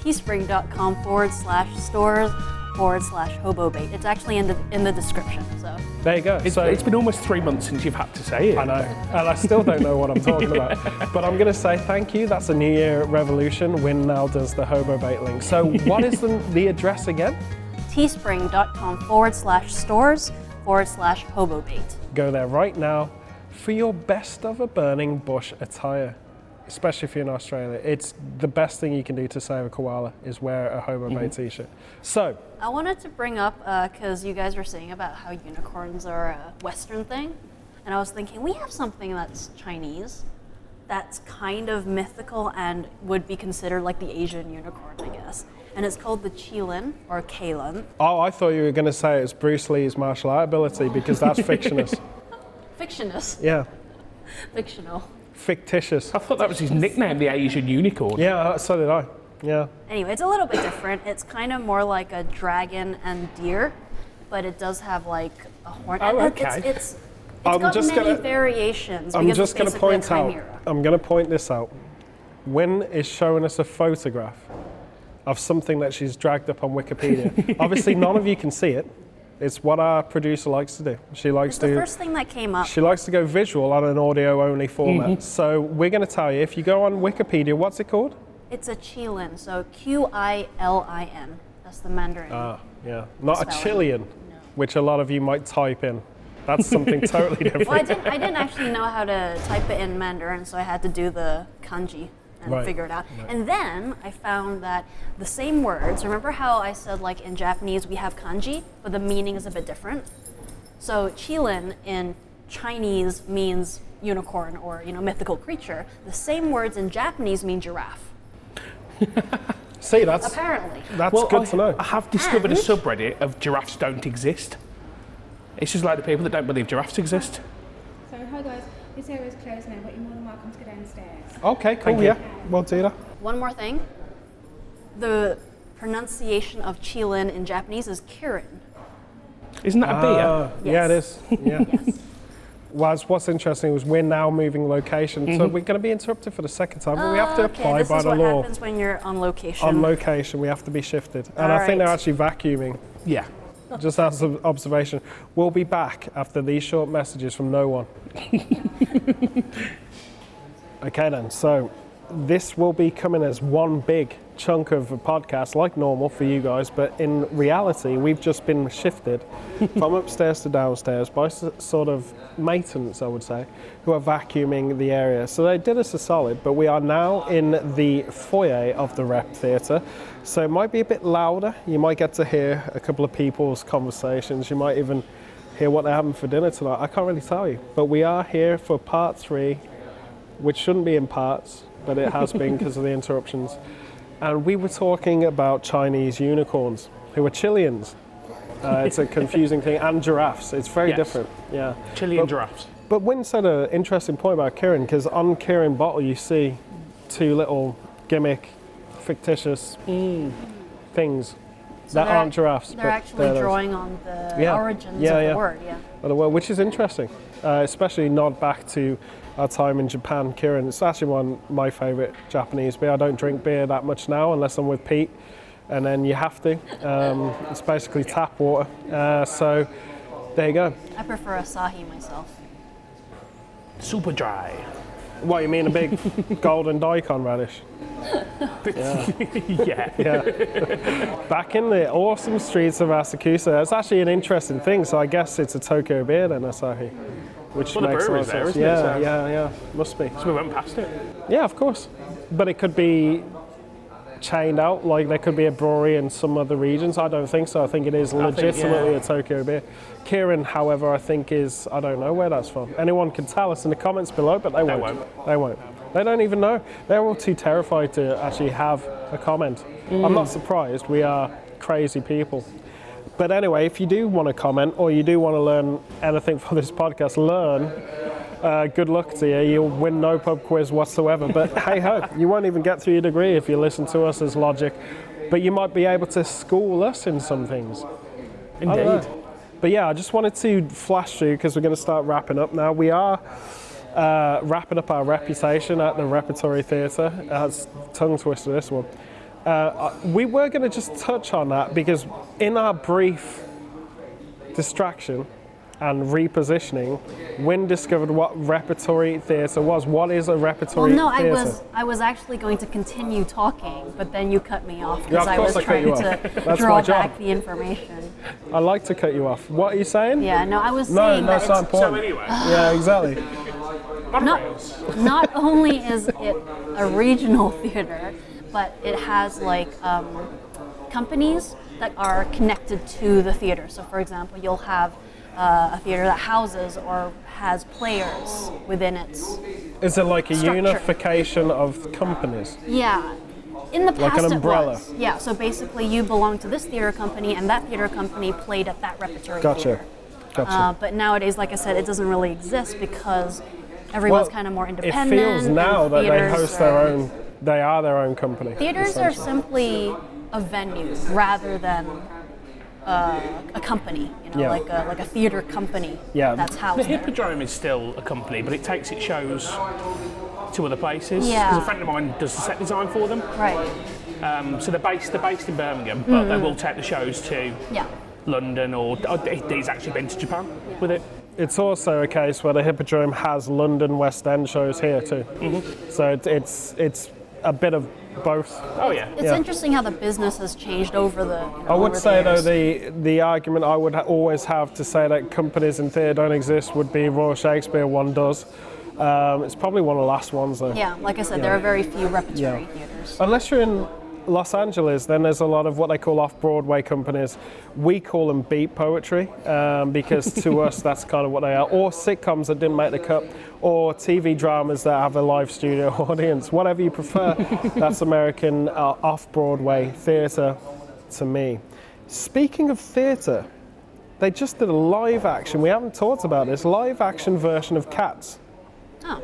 teespring.com forward slash stores forward slash hobo bait. It's actually in the in the description. So There you go. It's, so, it's been almost three months since you've had to say it. I know, and I still don't know what I'm talking about. But I'm going to say thank you. That's a New Year revolution. Win now does the Hobo Bait link. So, what is the, the address again? teespring.com forward slash stores forward slash hobo bait. Go there right now for your best of a burning bush attire, especially if you're in Australia. It's the best thing you can do to save a koala is wear a Hobo Bait mm-hmm. t-shirt. So, I wanted to bring up uh, because you guys were saying about how unicorns are a Western thing, and I was thinking we have something that's Chinese, that's kind of mythical and would be considered like the Asian unicorn, I guess. And it's called the Qilin or Kalin. oh, I thought you were going to say it's Bruce Lee's martial art ability because that's fictionist. Fictionist, Yeah, fictional. Fictitious. I thought that was his nickname, the Asian unicorn. Yeah, uh, so did I. Yeah. Anyway, it's a little bit different. It's kind of more like a dragon and deer, but it does have like a horn. Oh, and It's, okay. it's, it's I'm got just many gonna- variations. I'm just going going to to point out. I'm going to point this out. Wynn is showing us a photograph of something that she's dragged up on Wikipedia. Obviously, none of you can see it. It's what our producer likes to do. She likes It's the first thing that came up. She likes to go visual on an audio-only format. Mm-hmm. So we're going to tell you if you go on Wikipedia, what's it called? It's a Qilin, so Q I L I N. That's the Mandarin. Ah, yeah, not a Spelling. Chilean, No. which a lot of you might type in. That's something totally different. well, I didn't, I didn't actually know how to type it in Mandarin, so I had to do the kanji and Right. figure it out. And then I found that the same words, remember how I said, like in Japanese, we have kanji, but the meaning is a bit different? So, Qilin in Chinese means unicorn or you know mythical creature. The same words in Japanese mean giraffe. See, that's Apparently. that's Well, good I, to know. I have discovered a subreddit of giraffes don't exist. It's just like the people that don't believe giraffes exist. So, hi guys, this area is closed now, but you're more than welcome to go downstairs. Okay, cool. Thank. Yeah, we'll do that. One more thing. The pronunciation of Qilin in Japanese is Kirin. Isn't that a beer? Ah, Yeah, it is. Yeah. Yes. Was what's interesting was we're now moving location, so we're going to be interrupted for the second time, but we have to Oh, okay, apply this by is the what law. happens when you're on location. On location, we have to be shifted, and All I think they're actually vacuuming. Yeah. just as an observation. We'll be back after these short messages from no one. okay, then. So, this will be coming as one big chunk of a podcast, like normal for you guys, but in reality, we've just been shifted from upstairs to downstairs by s- sort of maintenance, I would say, who are vacuuming the area. So they did us a solid, but we are now in the foyer of the Rep Theatre. So it might be a bit louder. You might get to hear a couple of people's conversations. You might even hear what they're having for dinner tonight. I can't really tell you. But we are here for part three, which shouldn't be in parts, but it has been because of the interruptions. And we were talking about Chinese unicorns, who are Chileans. Uh, it's a confusing thing, and giraffes. It's very Yes. different. Yeah. Chilean But- giraffes. But Wynn said an interesting point about Kirin, because on Kirin bottle you see two little gimmick, fictitious things So that they're aren't giraffes. They're but actually they're drawing on the Yeah. origins Yeah, of yeah. the word. Yeah. of the world, which is interesting, uh, especially nod back to our time in Japan. Kirin, it's actually one of my favourite Japanese beer. I don't drink beer that much now unless I'm with Pete, and then you have to. Um, it's basically tap water. Uh, so there you go. I prefer Asahi myself. Super dry. What you mean, a big golden daikon radish? yeah. Yeah. Back in the awesome streets of Asakusa, it's actually an interesting thing. So I guess it's a Tokyo beer then, Asahi. Which Well, makes lot brewery's there, sense. isn't it? yeah, So- yeah, yeah. Must be. So we went past it. Yeah, of course. But it could be chained out, like there could be a brewery in some other regions. I don't think so. I think it is think, legitimately yeah. a Tokyo beer. Kirin, however, I think is, I don't know where that's from. Anyone can tell us in the comments below, but they won't. won't. They won't. They don't even know. They're all too terrified to actually have a comment. I'm Mm. not surprised. We are crazy people. But anyway, if you do want to comment or you do want to learn anything for this podcast, learn. Uh, good luck to you. You'll win no pub quiz whatsoever. But hey ho, you won't even get through your degree if you listen to us as logic. But you might be able to school us in some things. I don't know. Indeed. But yeah, I just wanted to flash through because we're going to start wrapping up now. We are uh, wrapping up our reputation at the Repertory Theatre. That's tongue twister, this one. Uh, we were going to just touch on that because in our brief distraction and repositioning, Wynn discovered what repertory theatre was. What is a repertory Well, repertory no, I theatre? was I was actually going to continue talking, but then you cut me off Yeah, because of I was I trying to That's draw back the information. I like to cut you off. What are you saying? Yeah, no, I was No, saying that's that not it's, So anyway, yeah, exactly. monorails. not only is it a regional theater, but it has like um, companies that are connected to the theater. So, for example, you'll have uh, a theater that houses or has players within its. Is it like a Structure. unification of companies? Yeah. In the past, Like an it umbrella. was. Yeah. So basically, you belong to this theater company, and that theater company played at that repertory Gotcha. theater. Gotcha. Uh, but nowadays, like I said, it doesn't really exist because everyone's kind of more independent. It feels now that they host their own. They are their own company. Theaters are simply a venue rather than uh, a company. You know, Yeah. like a like a theater company. Yeah. That's how. The. Hippodrome is still a company, but it takes its shows to other places. Yeah. Because a friend of mine does the set design for them. Right. Um, so they're based, they're based in Birmingham, but they will take the shows to Mm-hmm. Yeah. London or oh, he's actually been to Japan with it. It's also a case where the Hippodrome has London West End shows here too. Mm-hmm. So it, it's it's a bit of both. Oh yeah. It's Yeah. interesting how the business has changed over the. You know, I would say the though the the argument I would ha- always have to say that companies in theatre don't exist would be Royal Shakespeare. One does. Um, it's probably one of the last ones though. Yeah, like I said, there are very few repertory Yeah. theaters. Unless you're in Los Angeles, then there's a lot of what they call off Broadway companies. We call them beat poetry um, because to us that's kind of what they are. Or sitcoms that didn't make the cut, or TV dramas that have a live studio audience. Whatever you prefer, that's American uh, off Broadway theatre to me. Speaking of theatre, they just did a live action. We haven't talked about this live action version of Cats. Oh,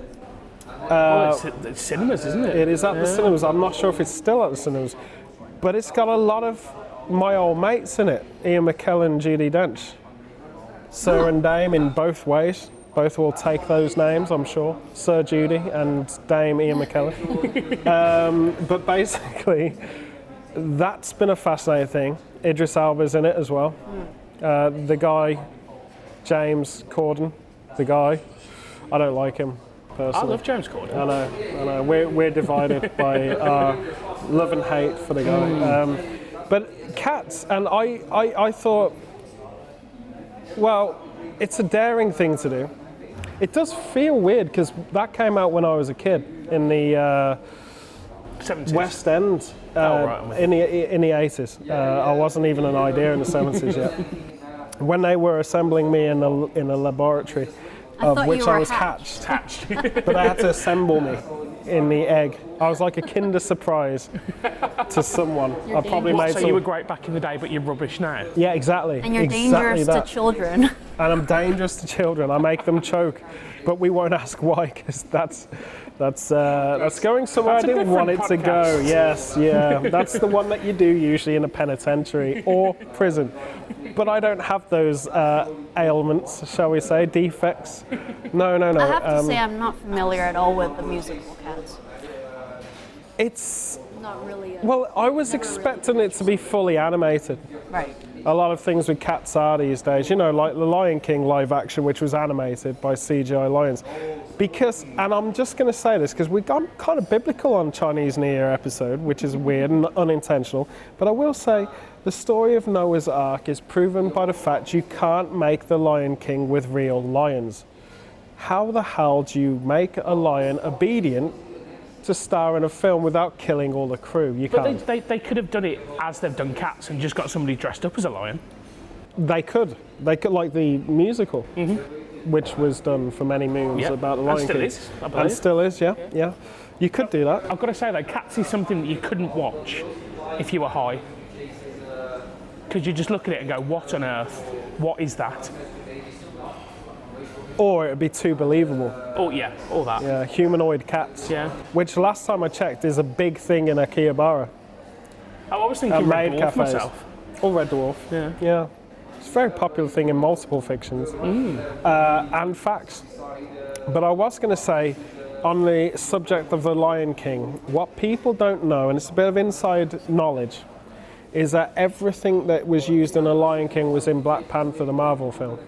well, it's, it's cinemas, isn't it? It is at the cinemas. I'm not sure if it's still at the cinemas, but it's got a lot of my old mates in it. Ian McKellen, Judi Dench, Sir and Dame in both ways. Both will take those names, I'm sure. Sir Judy and Dame Ian McKellen. um, but basically, that's been a fascinating thing. Idris Elba's in it as well. Uh, the guy, James Corden, the guy, I don't like him I personally. love James Corden. I know, I know. We're, we're divided by our love and hate for the guy. Um, but cats, and I, I, I thought, well, it's a daring thing to do. It does feel weird because that came out when I was a kid in the uh, 70s. West End uh, Oh, right, in the in the 80s. Uh, I wasn't even an idea in the 70s yet. When they were assembling me in a in a laboratory, I of which I was hatched. hatched, but they had to assemble me in the egg. I was like a Kinder surprise to someone. I probably made so some. you were great back in the day, but you're rubbish now. yeah, exactly. And you're exactly dangerous that. to children. and I'm dangerous to children. I make them choke, but we won't ask why because that's that's uh, that's going somewhere That's a I didn't want it different to go. Yes, yeah, that's the one that you do usually in a penitentiary or prison. But I don't have those uh, ailments, shall we say, defects. No, no, no. I have to um, say, I'm not familiar at all with the musical Cats. it's Not really. A, well, I was expecting it to be fully animated. right. A lot of things with cats are these days. You know, like the Lion King live action, which was animated by CGI lions. Because, and I'm just going to say this because we got kind of biblical on Chinese New Year episode, which is weird and unintentional. But I will say, the story of Noah's Ark is proven by the fact you can't make the Lion King with real lions. How the hell do you make a lion obedient to star in a film without killing all the crew? You But they, can't. they, they could have done it as they've done cats and just got somebody dressed up as a lion. They could. They could, like the musical, which was done for many moons Mm-hmm. Yeah, about the and Lion still King. is, I and still is, yeah, yeah. You could do that. I've got to say though, cats is something that you couldn't watch if you were high. Because you just look at it and go, what on earth? What is that? Or it'd be too believable. Oh, yeah, all that. Yeah, humanoid cats. Yeah. Which last time I checked is a big thing in Akihabara. Oh, I was thinking Red Dwarf cafes. myself. Or Red Dwarf. Yeah. Yeah. It's a very popular thing in multiple fictions uh, and facts. But I was going to say, on the subject of the Lion King, what people don't know, and it's a bit of inside knowledge, is that everything that was used in The Lion King was in Black Panther, the Marvel film.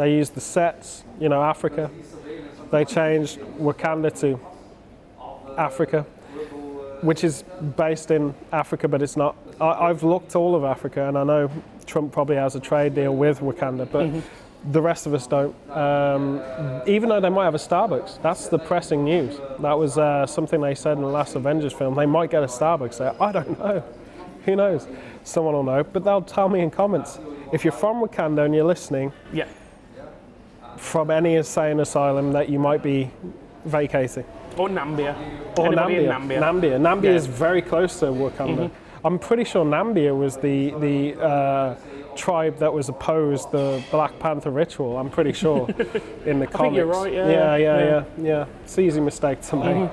They used the sets, you know, Africa. They changed Wakanda to Africa, which is based in Africa, but it's not. I, I've looked all of Africa, and I know Trump probably has a trade deal with Wakanda, but the rest of us don't. Um, even though they might have a Starbucks, that's the pressing news. That was uh, something they said in the last Avengers film. They might get a Starbucks there. I don't know. Who knows? Someone will know, but they'll tell me in comments. If you're from Wakanda and you're listening, Yeah. From any insane asylum that you might be vacating. Or Nambia. Or Anybody Nambia. Nambia? Nambia. Nambia Yeah. is very close to Wakanda. I'm pretty sure Nambia was the the uh, tribe that was opposed the Black Panther ritual. I'm pretty sure in the comics. think you're right, yeah, yeah, yeah, yeah. yeah, yeah. It's an easy mistake to make.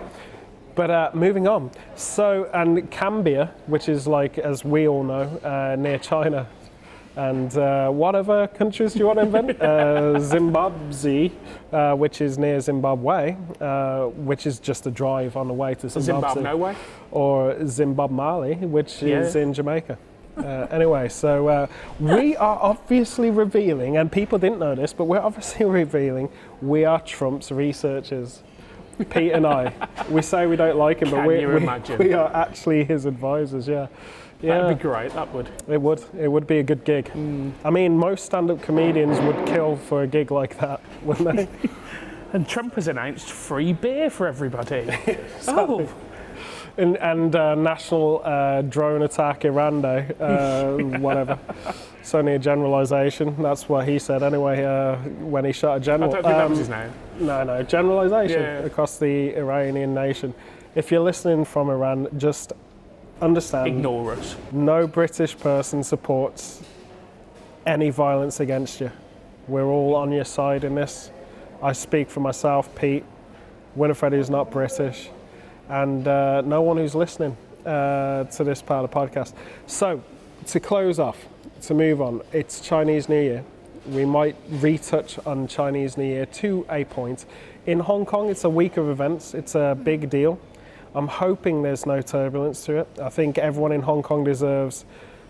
But uh, moving on. So, and Cambia, which is like, as we all know, uh, near China. And uh, what other countries do you want to invent? uh, Zimbabwe, uh, which is near Zimbabwe, uh, which is just a drive on the way to Zimbabwe. Zimbabwe, no way. Or Zimbabwe Mali, which is in Jamaica. Uh, anyway, so uh, we are obviously revealing, and people didn't know this, but we're obviously revealing we are Trump's researchers. Pete and I. We say we don't like him, but we, we, imagine? we are actually his advisors, yeah. Yeah, That'd be great, that would. it would. It would be a good gig. Mm. I mean, most stand up comedians would kill for a gig like that, wouldn't they? And Trump has announced free beer for everybody. oh, and and uh, national uh, drone attack Iran Day, uh, whatever. It's only a generalisation. That's what he said anyway uh, when he shot a general. I don't think that was Um, his name. No, no, generalisation Yeah. across the Iranian nation. If you're listening from Iran, just understand Ignore us. no British person supports any violence against you. We're all on your side in this. I speak for myself, Pete. Winifred is not British, and uh, no one who's listening uh, to this part of the podcast. So, to close off, to move on, it's Chinese New Year. We might retouch on Chinese New Year to a point. In Hong Kong, it's a week of events, it's a big deal. I'm hoping there's no turbulence to it. I think everyone in Hong Kong deserves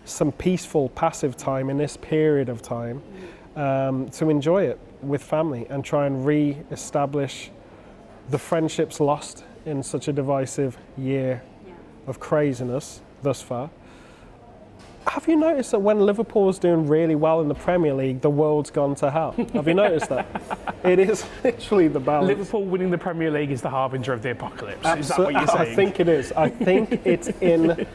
some peaceful, passive time in this period of time um, to enjoy it with family and try and re establish the friendships lost in such a divisive year Yeah. of craziness thus far. Have you noticed that when Liverpool's doing really well in the Premier League, the world's gone to hell? Have you noticed that? It is literally the balance. Liverpool winning the Premier League is the harbinger of the apocalypse. is that what you're saying? I think it is. I think it's in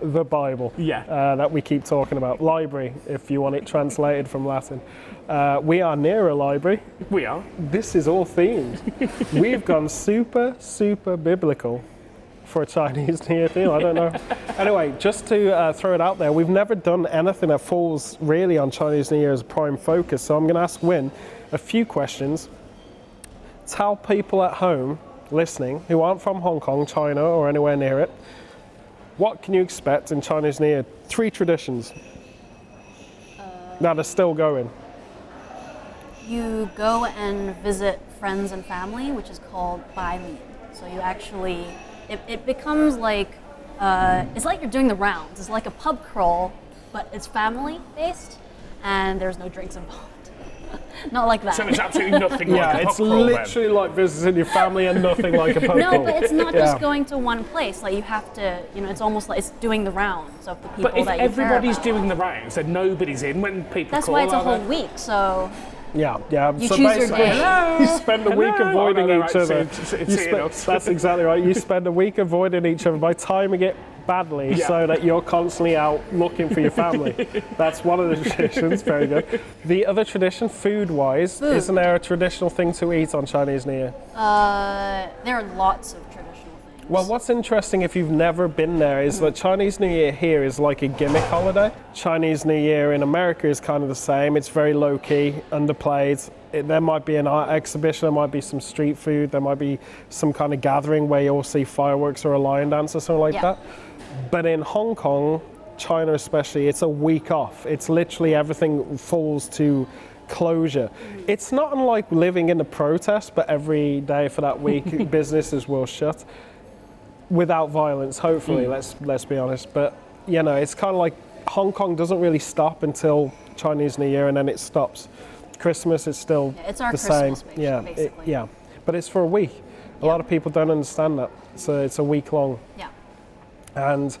the Bible Yeah. uh, that we keep talking about. Library, if you want it translated from Latin. Uh, we are near a library. we are. This is all themed. We've gone super, super biblical for a Chinese New Year. I don't know. anyway, just to uh, throw it out there, we've never done anything that falls really on Chinese New Year as prime focus. So I'm going to ask Win a few questions. Tell people at home listening who aren't from Hong Kong, China, or anywhere near it, what can you expect in Chinese New Year? Three traditions that are still going. You go and visit friends and family, which is called Bai Li. So you actually, it, it becomes like, uh, it's like you're doing the rounds. It's like a pub crawl, but it's family based, and there's no drinks involved. Not like that. So it's absolutely nothing like Yeah, a it's pub crawl then. literally like visiting your family and nothing like a pub no, crawl. No, but it's not just going to one place. Like you have to, you know, it's almost like it's doing the rounds of the people But if that you everybody's care about. doing the rounds, then nobody's in when people That's call. why it's a whole they? week. So Yeah, yeah. You so choose your basically, day. you spend a week Hello. avoiding Oh, no, no, each right, other. so it's- it's You spe- that's exactly right. You spend a week avoiding each other by timing it badly Yeah. so that you're constantly out looking for your family. that's one of the traditions. Very good. The other tradition, food-wise, Food. isn't there a traditional thing to eat on Chinese New Year? uh, there are lots of traditional things. Well, what's interesting if you've never been there is that Chinese New Year here is like a gimmick holiday. Chinese New Year in America is kind of the same. It's very low key, underplayed. It, there might be an art exhibition, there might be some street food, there might be some kind of gathering where you'll see fireworks or a lion dance or something like Yeah. that. But in Hong Kong, China especially, it's a week off. It's literally everything falls to closure. It's not unlike living in a protest, but every day for that week, businesses will shut without violence. Hopefully, hmm. let's let's be honest. But you know, it's kind of like Hong Kong doesn't really stop until Chinese New Year, and then it stops. Christmas is still Yeah, it's our the Christmas, same. basi- yeah, it- yeah, but it's for a week. A lot of people don't understand that. So it's a week long. yeah. And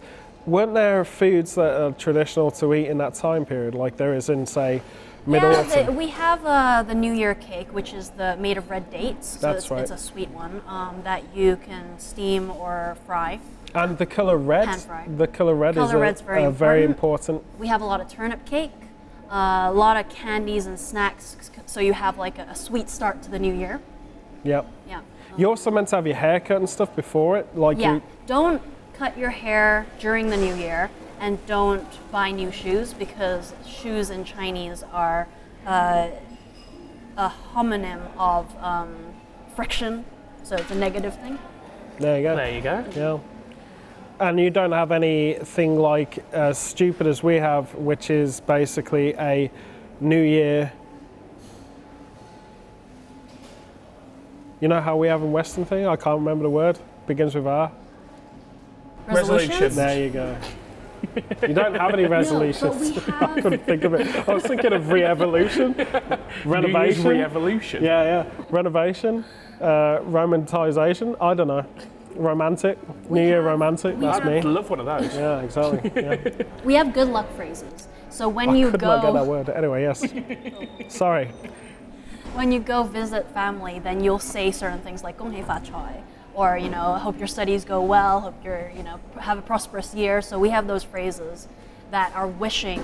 weren't there foods that are traditional to eat in that time period, like there is in, say, Middle yeah, the, we have uh, the New Year cake, which is the made of red dates. So That's it's, right. it's a sweet one um, that you can steam or fry. and the color red, the color red is Colour a, red's very a very important. important. We have a lot of turnip cake, uh, a lot of candies and snacks. So you have like a, a sweet start to the new year. Yep. Yeah. You're also meant to have your hair cut and stuff before it, like Yeah. you. Don't cut your hair during the new year and don't buy new shoes because shoes in Chinese are uh, a homonym of um, friction. So it's a negative thing. There you go. There you go. Yeah. And you don't have anything like as stupid as we have, which is basically a New Year. You know how we have a Western thing? I can't remember the word. Begins with R. Resolutions. Resolutions? There you go. You don't have any resolutions. No, but we I couldn't think of it. I was thinking of re-evolution, New Year's renovation. re-evolution. yeah, yeah. Renovation, uh, romantisation. I don't know. Romantic. New Year romantic. That's have- me. I'd love one of those. Yeah, exactly. Yeah. We have good luck phrases. So when I you could not get that go word. Anyway, yes. Sorry. when you go visit family, then you'll say certain things like "gong hei fa chai," or you know, "hope your studies go well," "hope you're you know have a prosperous year." So we have those phrases that are wishing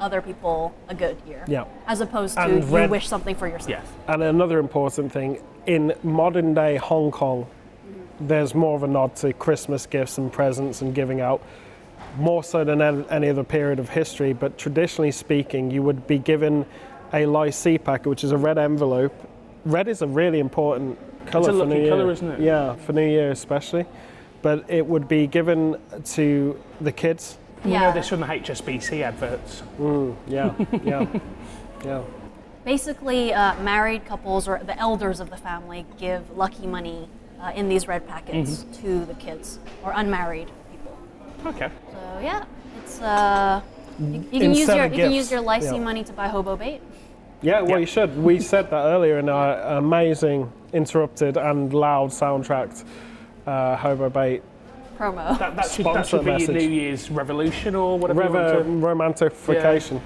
other people a good year, Yeah. as opposed to And you red- wish something for yourself. Yeah. And another important thing in modern day Hong Kong, there's more of a nod to Christmas gifts and presents and giving out, more so than any other period of history. But traditionally speaking, you would be given a C packet, which is a red envelope. Red is a really important color a for lucky New Year. colour, isn't it? Yeah, for New Year especially. But it would be given to the kids. We Yeah. know this from the HSBC adverts. Yeah, yeah, yeah. Basically, uh, married couples or the elders of the family give lucky money uh, in these red packets Mm-hmm. to the kids or unmarried people. Okay. So yeah, it's uh, You can use Instead your you can use your lai see yeah. money to buy hobo bait. Yeah, well, Yeah. you should. We said that earlier in our amazing, interrupted, and loud soundtracked uh, Hobo Bait Promo. That, that, should, that should be your message. New Year's revolution or whatever. you Rever- want to- romantification,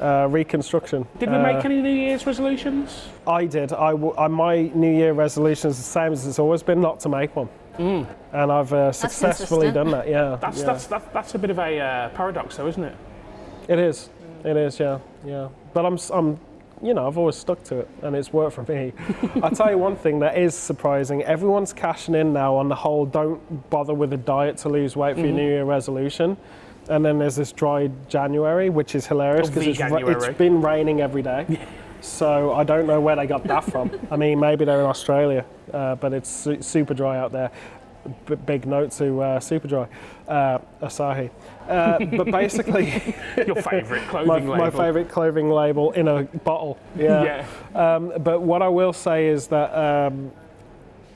uh, reconstruction. Did we Uh, make any New Year's resolutions? I did. I, w- I my New Year resolution is the same as it's always been, not to make one. And I've uh, successfully done that. Yeah, That's yeah. that's that, that's a bit of a uh, paradox, though, isn't it? It is. It is. Yeah, yeah. But I'm, s- I'm, you know, I've always stuck to it, and it's worked for me. I'll tell you one thing that is surprising. Everyone's cashing in now on the whole "don't bother with a diet to lose weight for your New Year resolution." And then there's this dry January, which is hilarious because it's, it's been raining every day. So I don't know where they got that from. I mean, maybe they're in Australia, uh, but it's su- super dry out there. B- big note to uh, super dry, uh, Asahi. Uh, but basically, Your favourite my, clothing my label. favorite clothing label in a bottle. Yeah. Yeah. Um, but what I will say is that um,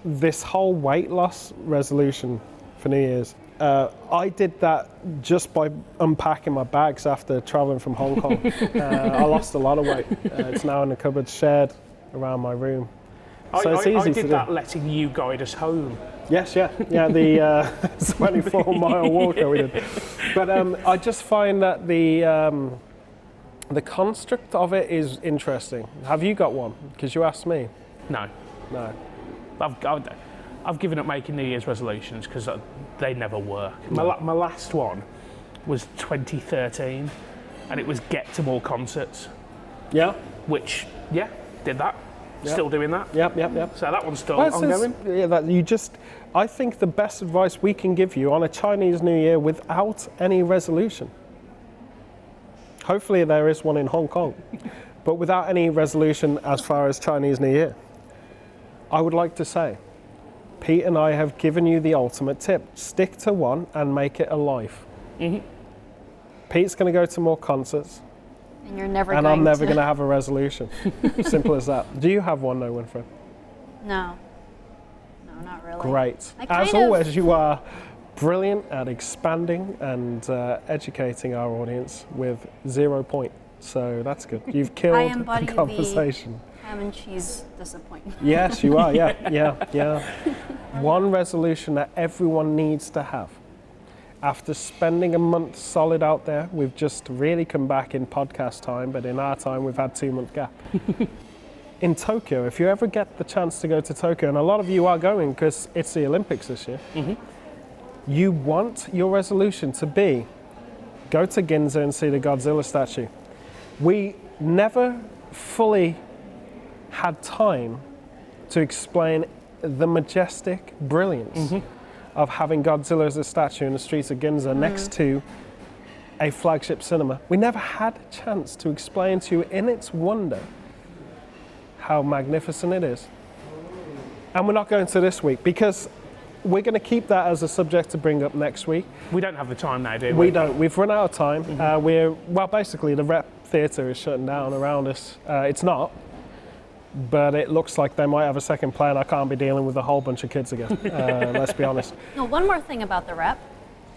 this whole weight loss resolution for New Year's, uh, I did that just by unpacking my bags after traveling from Hong Kong. uh, I lost a lot of weight. Uh, it's now in the cupboard shared around my room. I, So it's I, easy I to did that letting you guide us home. Yes, yeah, yeah, the uh, 24 mile walker we did. But um, I just find that the um, the construct of it is interesting. Have you got one? Because you asked me. No. No. I've, I've, I've given up making New Year's resolutions because they never work. My, la- my last one was 2013 and it was get to more concerts, Yeah. which, yeah, did that. Yeah. Still doing that. Yep. Yep. Yep. So that one's still it's- ongoing. it's- yeah, that you just. I think the best advice we can give you on a Chinese New Year without any resolution. Hopefully, there is one in Hong Kong, but without any resolution as far as Chinese New Year. I would like to say, Pete and I have given you the ultimate tip: stick to one and make it a life. Mm-hmm. Pete's going to go to more concerts, And you're never and going I'm never going to have a resolution. Simple as that. Do you have one, though, Winfred? No. No, not really. Great. As always, you are brilliant at expanding and uh, educating our audience with zero point. So that's good. You've killed the the- conversation. Ham and cheese disappointment. Yes, you are. Yeah, yeah, yeah. One resolution that everyone needs to have. After spending a month solid out there, we've just really come back in podcast time, but in our time, we've had two month gap. in Tokyo, if you ever get the chance to go to Tokyo, and a lot of you are going because it's the Olympics this year, mm-hmm. you want your resolution to be go to Ginza and see the Godzilla statue. We never fully had time to explain the majestic brilliance mm-hmm. Of having Godzilla as a statue in the streets of Ginza next to a flagship cinema. We never had a chance to explain to you in its wonder how magnificent it is. And we're not going to this week because we're going to keep that as a subject to bring up next week. We don't have the time now, do we? We don't. We've run out of time. Uh, we're well, basically the rep theatre is shutting down around us. Uh, it's not, but it looks like they might have a second plan. I can't be dealing with a whole bunch of kids again. Uh, let's be honest. No, one more thing about the rep.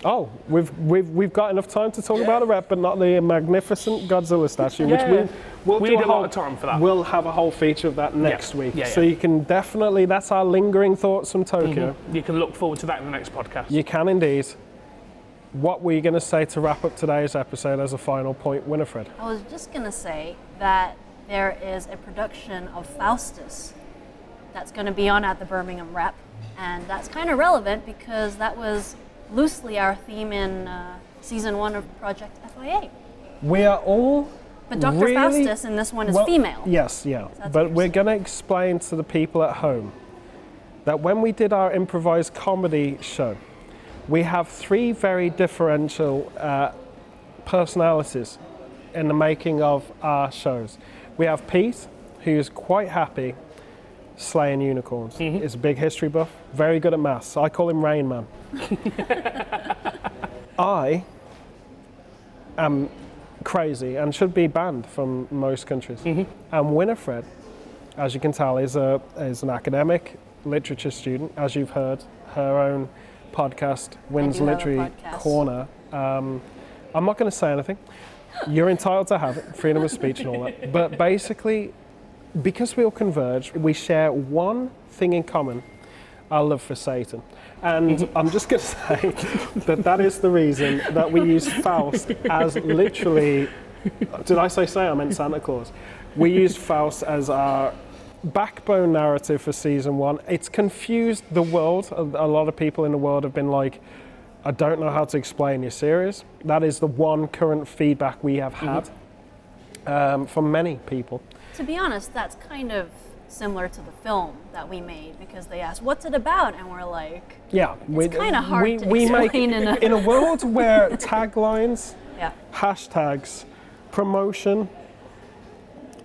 Oh, we've we've we've got enough time to talk about the rep, but not the magnificent Godzilla statue, which Yeah. we we'll We do need a whole- lot of time for that. We'll have a whole feature of that next week, Yeah, so yeah. you can definitely. That's our lingering thoughts from Tokyo. You can look forward to that in the next podcast. You can indeed. What were you going to say to wrap up today's episode as a final point, Winifred? I was just going to say that there is a production of Faustus that's going to be on at the Birmingham Rep. And that's kind of relevant because that was loosely our theme in uh, season one of Project FIA. We are all. But Dr. really- Faustus in this one is well, female. Yes, yeah. But we're going to explain to the people at home that when we did our improvised comedy show, we have three very differential uh, personalities in the making of our shows. We have Pete, who's quite happy slaying unicorns. He's a big history buff, very good at maths. I call him Rain Man. I am crazy and should be banned from most countries. And Winifred, as you can tell, is, a, is an academic literature student, as you've heard. Her own podcast, Wynn's do have a Literary podcast. Corner. Um, I'm not going to say anything. You're entitled to have it, freedom of speech and all that. But basically, because we all converge, we share one thing in common our love for Satan. And I'm just going to say that that is the reason that we use Faust as literally. Did I say Satan? I meant Santa Claus. We use Faust as our backbone narrative for season one. It's confused the world. A lot of people in the world have been like, I don't know how to explain your series. That is the one current feedback we have had um, from many people. To be honest, that's kind of similar to the film that we made because they asked, "What's it about?" and we're like, Yeah, It's kinda hard we, to we make explain in a- in a world where taglines, "Yeah, hashtags, promotion,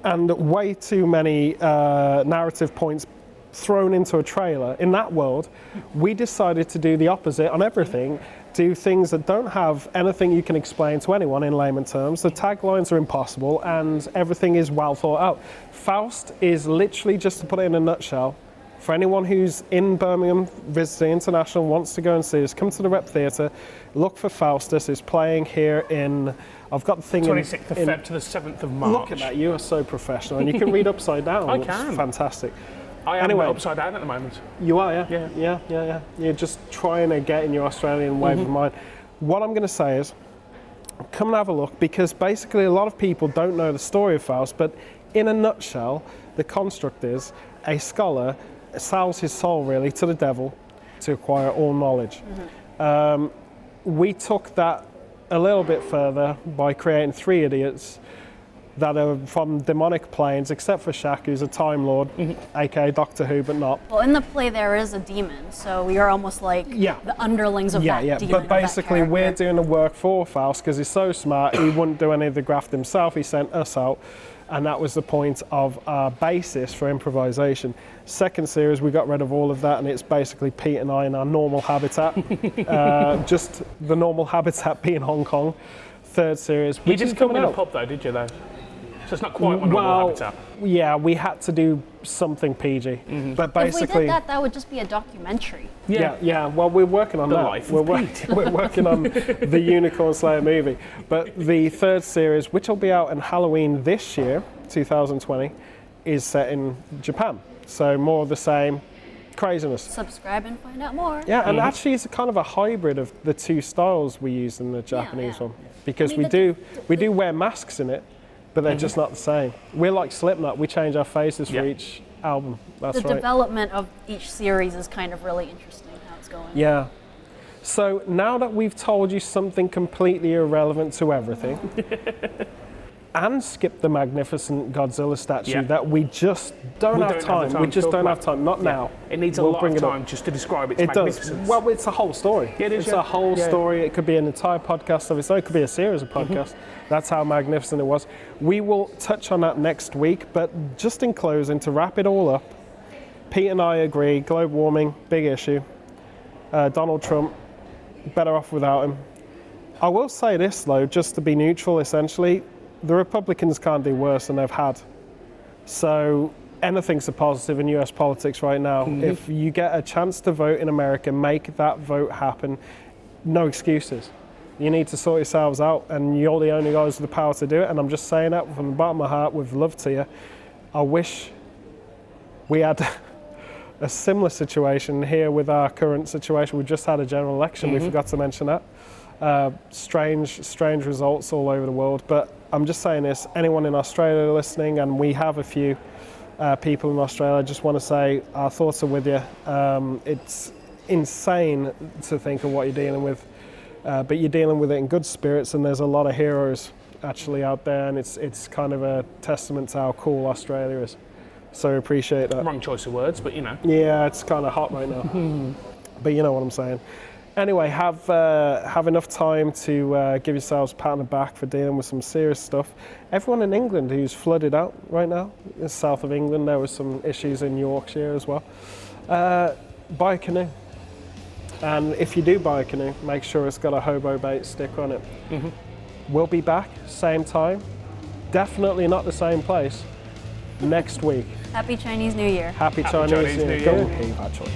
and way too many uh, narrative points thrown into a trailer. In that world, we decided to do the opposite on everything. Do things that don't have anything you can explain to anyone in layman terms. The taglines are impossible, and everything is well thought out. Faust is literally just to put it in a nutshell. For anyone who's in Birmingham visiting international wants to go and see us, come to the Rep Theatre. Look for Faustus. It's playing here in. I've got the thing in- 26th of in, Feb to the 7th of March. Look at that, you are so professional, and you can read upside down. I can. Fantastic. I am Anyway. upside down at the moment. You are, yeah? Yeah. Yeah, yeah, yeah. You're just trying to get in your Australian wave Mm-hmm. of mind. What I'm going to say is, come and have a look because basically a lot of people don't know the story of Faust, but in a nutshell, the construct is a scholar sells his soul really to the devil to acquire all knowledge. Um, we took that a little bit further by creating three idiots that are from demonic planes, except for Shaq, who's a Time Lord, Mm-hmm. aka Doctor Who, but not. well, in the play there is a demon, so we are almost like Yeah. the underlings of yeah, that yeah. demon." But basically, we're doing the work for Faust because he's so smart. He wouldn't do any of the graft himself. He sent us out, and that was the point of our basis for improvisation. Second series, we got rid of all of that, and it's basically Pete and I in our normal habitat, uh, just the normal habitat being Hong Kong. Third series, You which is didn't come coming in a out. pub though, did you? Though, so it's not quite my normal Well, habitat. yeah, we had to do something PG, but If we basically. did that, that would just be a documentary. Yeah, yeah. Well, we're working on The that. life we're, of wor- we're working on the Unicorn Slayer movie. But the third series, which will be out in Halloween this year, 2020, is set in Japan. So more of the same craziness. Subscribe and find out more. Yeah, Mm-hmm. and actually, it's a kind of a hybrid of the two styles we use in the Japanese yeah. one, because I mean, we the- do we do wear masks in it, but they're Mm-hmm. just not the same. We're like Slipknot. We change our faces for each album. That's the right. development of each series is kind of really interesting how it's going. Yeah. So now that we've told you something completely irrelevant to everything, and skipped the magnificent Godzilla statue Yeah. that we just don't, We have, don't have time. time We just don't have time. Not now. It needs a We'll lot bring of it up. time just to describe its It does. magnificence. Well, it's a whole story. Yeah, it is, It's yeah. a whole Yeah, yeah. story. It could be an entire podcast of its own. It could be a series of Mm-hmm. That's how magnificent it was. We will touch on that next week. But just in closing, to wrap it all up, Pete and I agree global warming, big issue. Uh, Donald Trump, better off without him. I will say this, though, just to be neutral, essentially, the Republicans can't do worse than they've had. So anything's a positive in US politics right now. If you get a chance to vote in America, make that vote happen. No excuses. You need to sort yourselves out, and you're the only guys with the power to do it. And I'm just saying that from the bottom of my heart with love to you. I wish we had a similar situation here with our current situation. We just had a general election. We forgot to mention that. Uh, strange, strange results all over the world. But I'm just saying this: anyone in Australia listening, and we have a few uh, people in Australia. I just want to say our thoughts are with you. Um, it's insane to think of what you're dealing with, uh, but you're dealing with it in good spirits, and there's a lot of heroes actually out there, and it's it's kind of a testament to how cool Australia is. So I appreciate that. Wrong choice of words, but you know. Yeah, it's kind of hot right now. but you know what I'm saying. Anyway, have uh, have enough time to uh, give yourselves a pat on the back for dealing with some serious stuff. Everyone in England who's flooded out right now, south of England, there was some issues in Yorkshire as well. Uh, buy a canoe. And if you do buy a canoe, make sure it's got a hobo bait stick on it. Mm-hmm. We'll be back, same time. Definitely not the same place. Next week. Happy Chinese New Year. Happy, Happy Chinese, Chinese New New Year. Go Year. Hey, bad choice.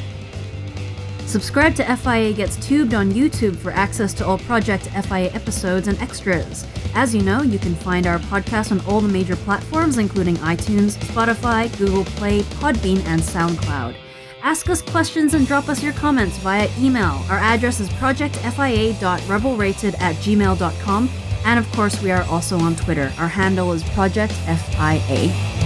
Subscribe to FIA Gets Tubed on YouTube for access to all Project FIA episodes and extras. As you know, you can find our podcast on all the major platforms, including iTunes, Spotify, Google Play, Podbean, and SoundCloud. Ask us questions and drop us your comments via email. Our address is projectfia.rebelrated at gmail.com. And of course, we are also on Twitter. Our handle is Project FIA.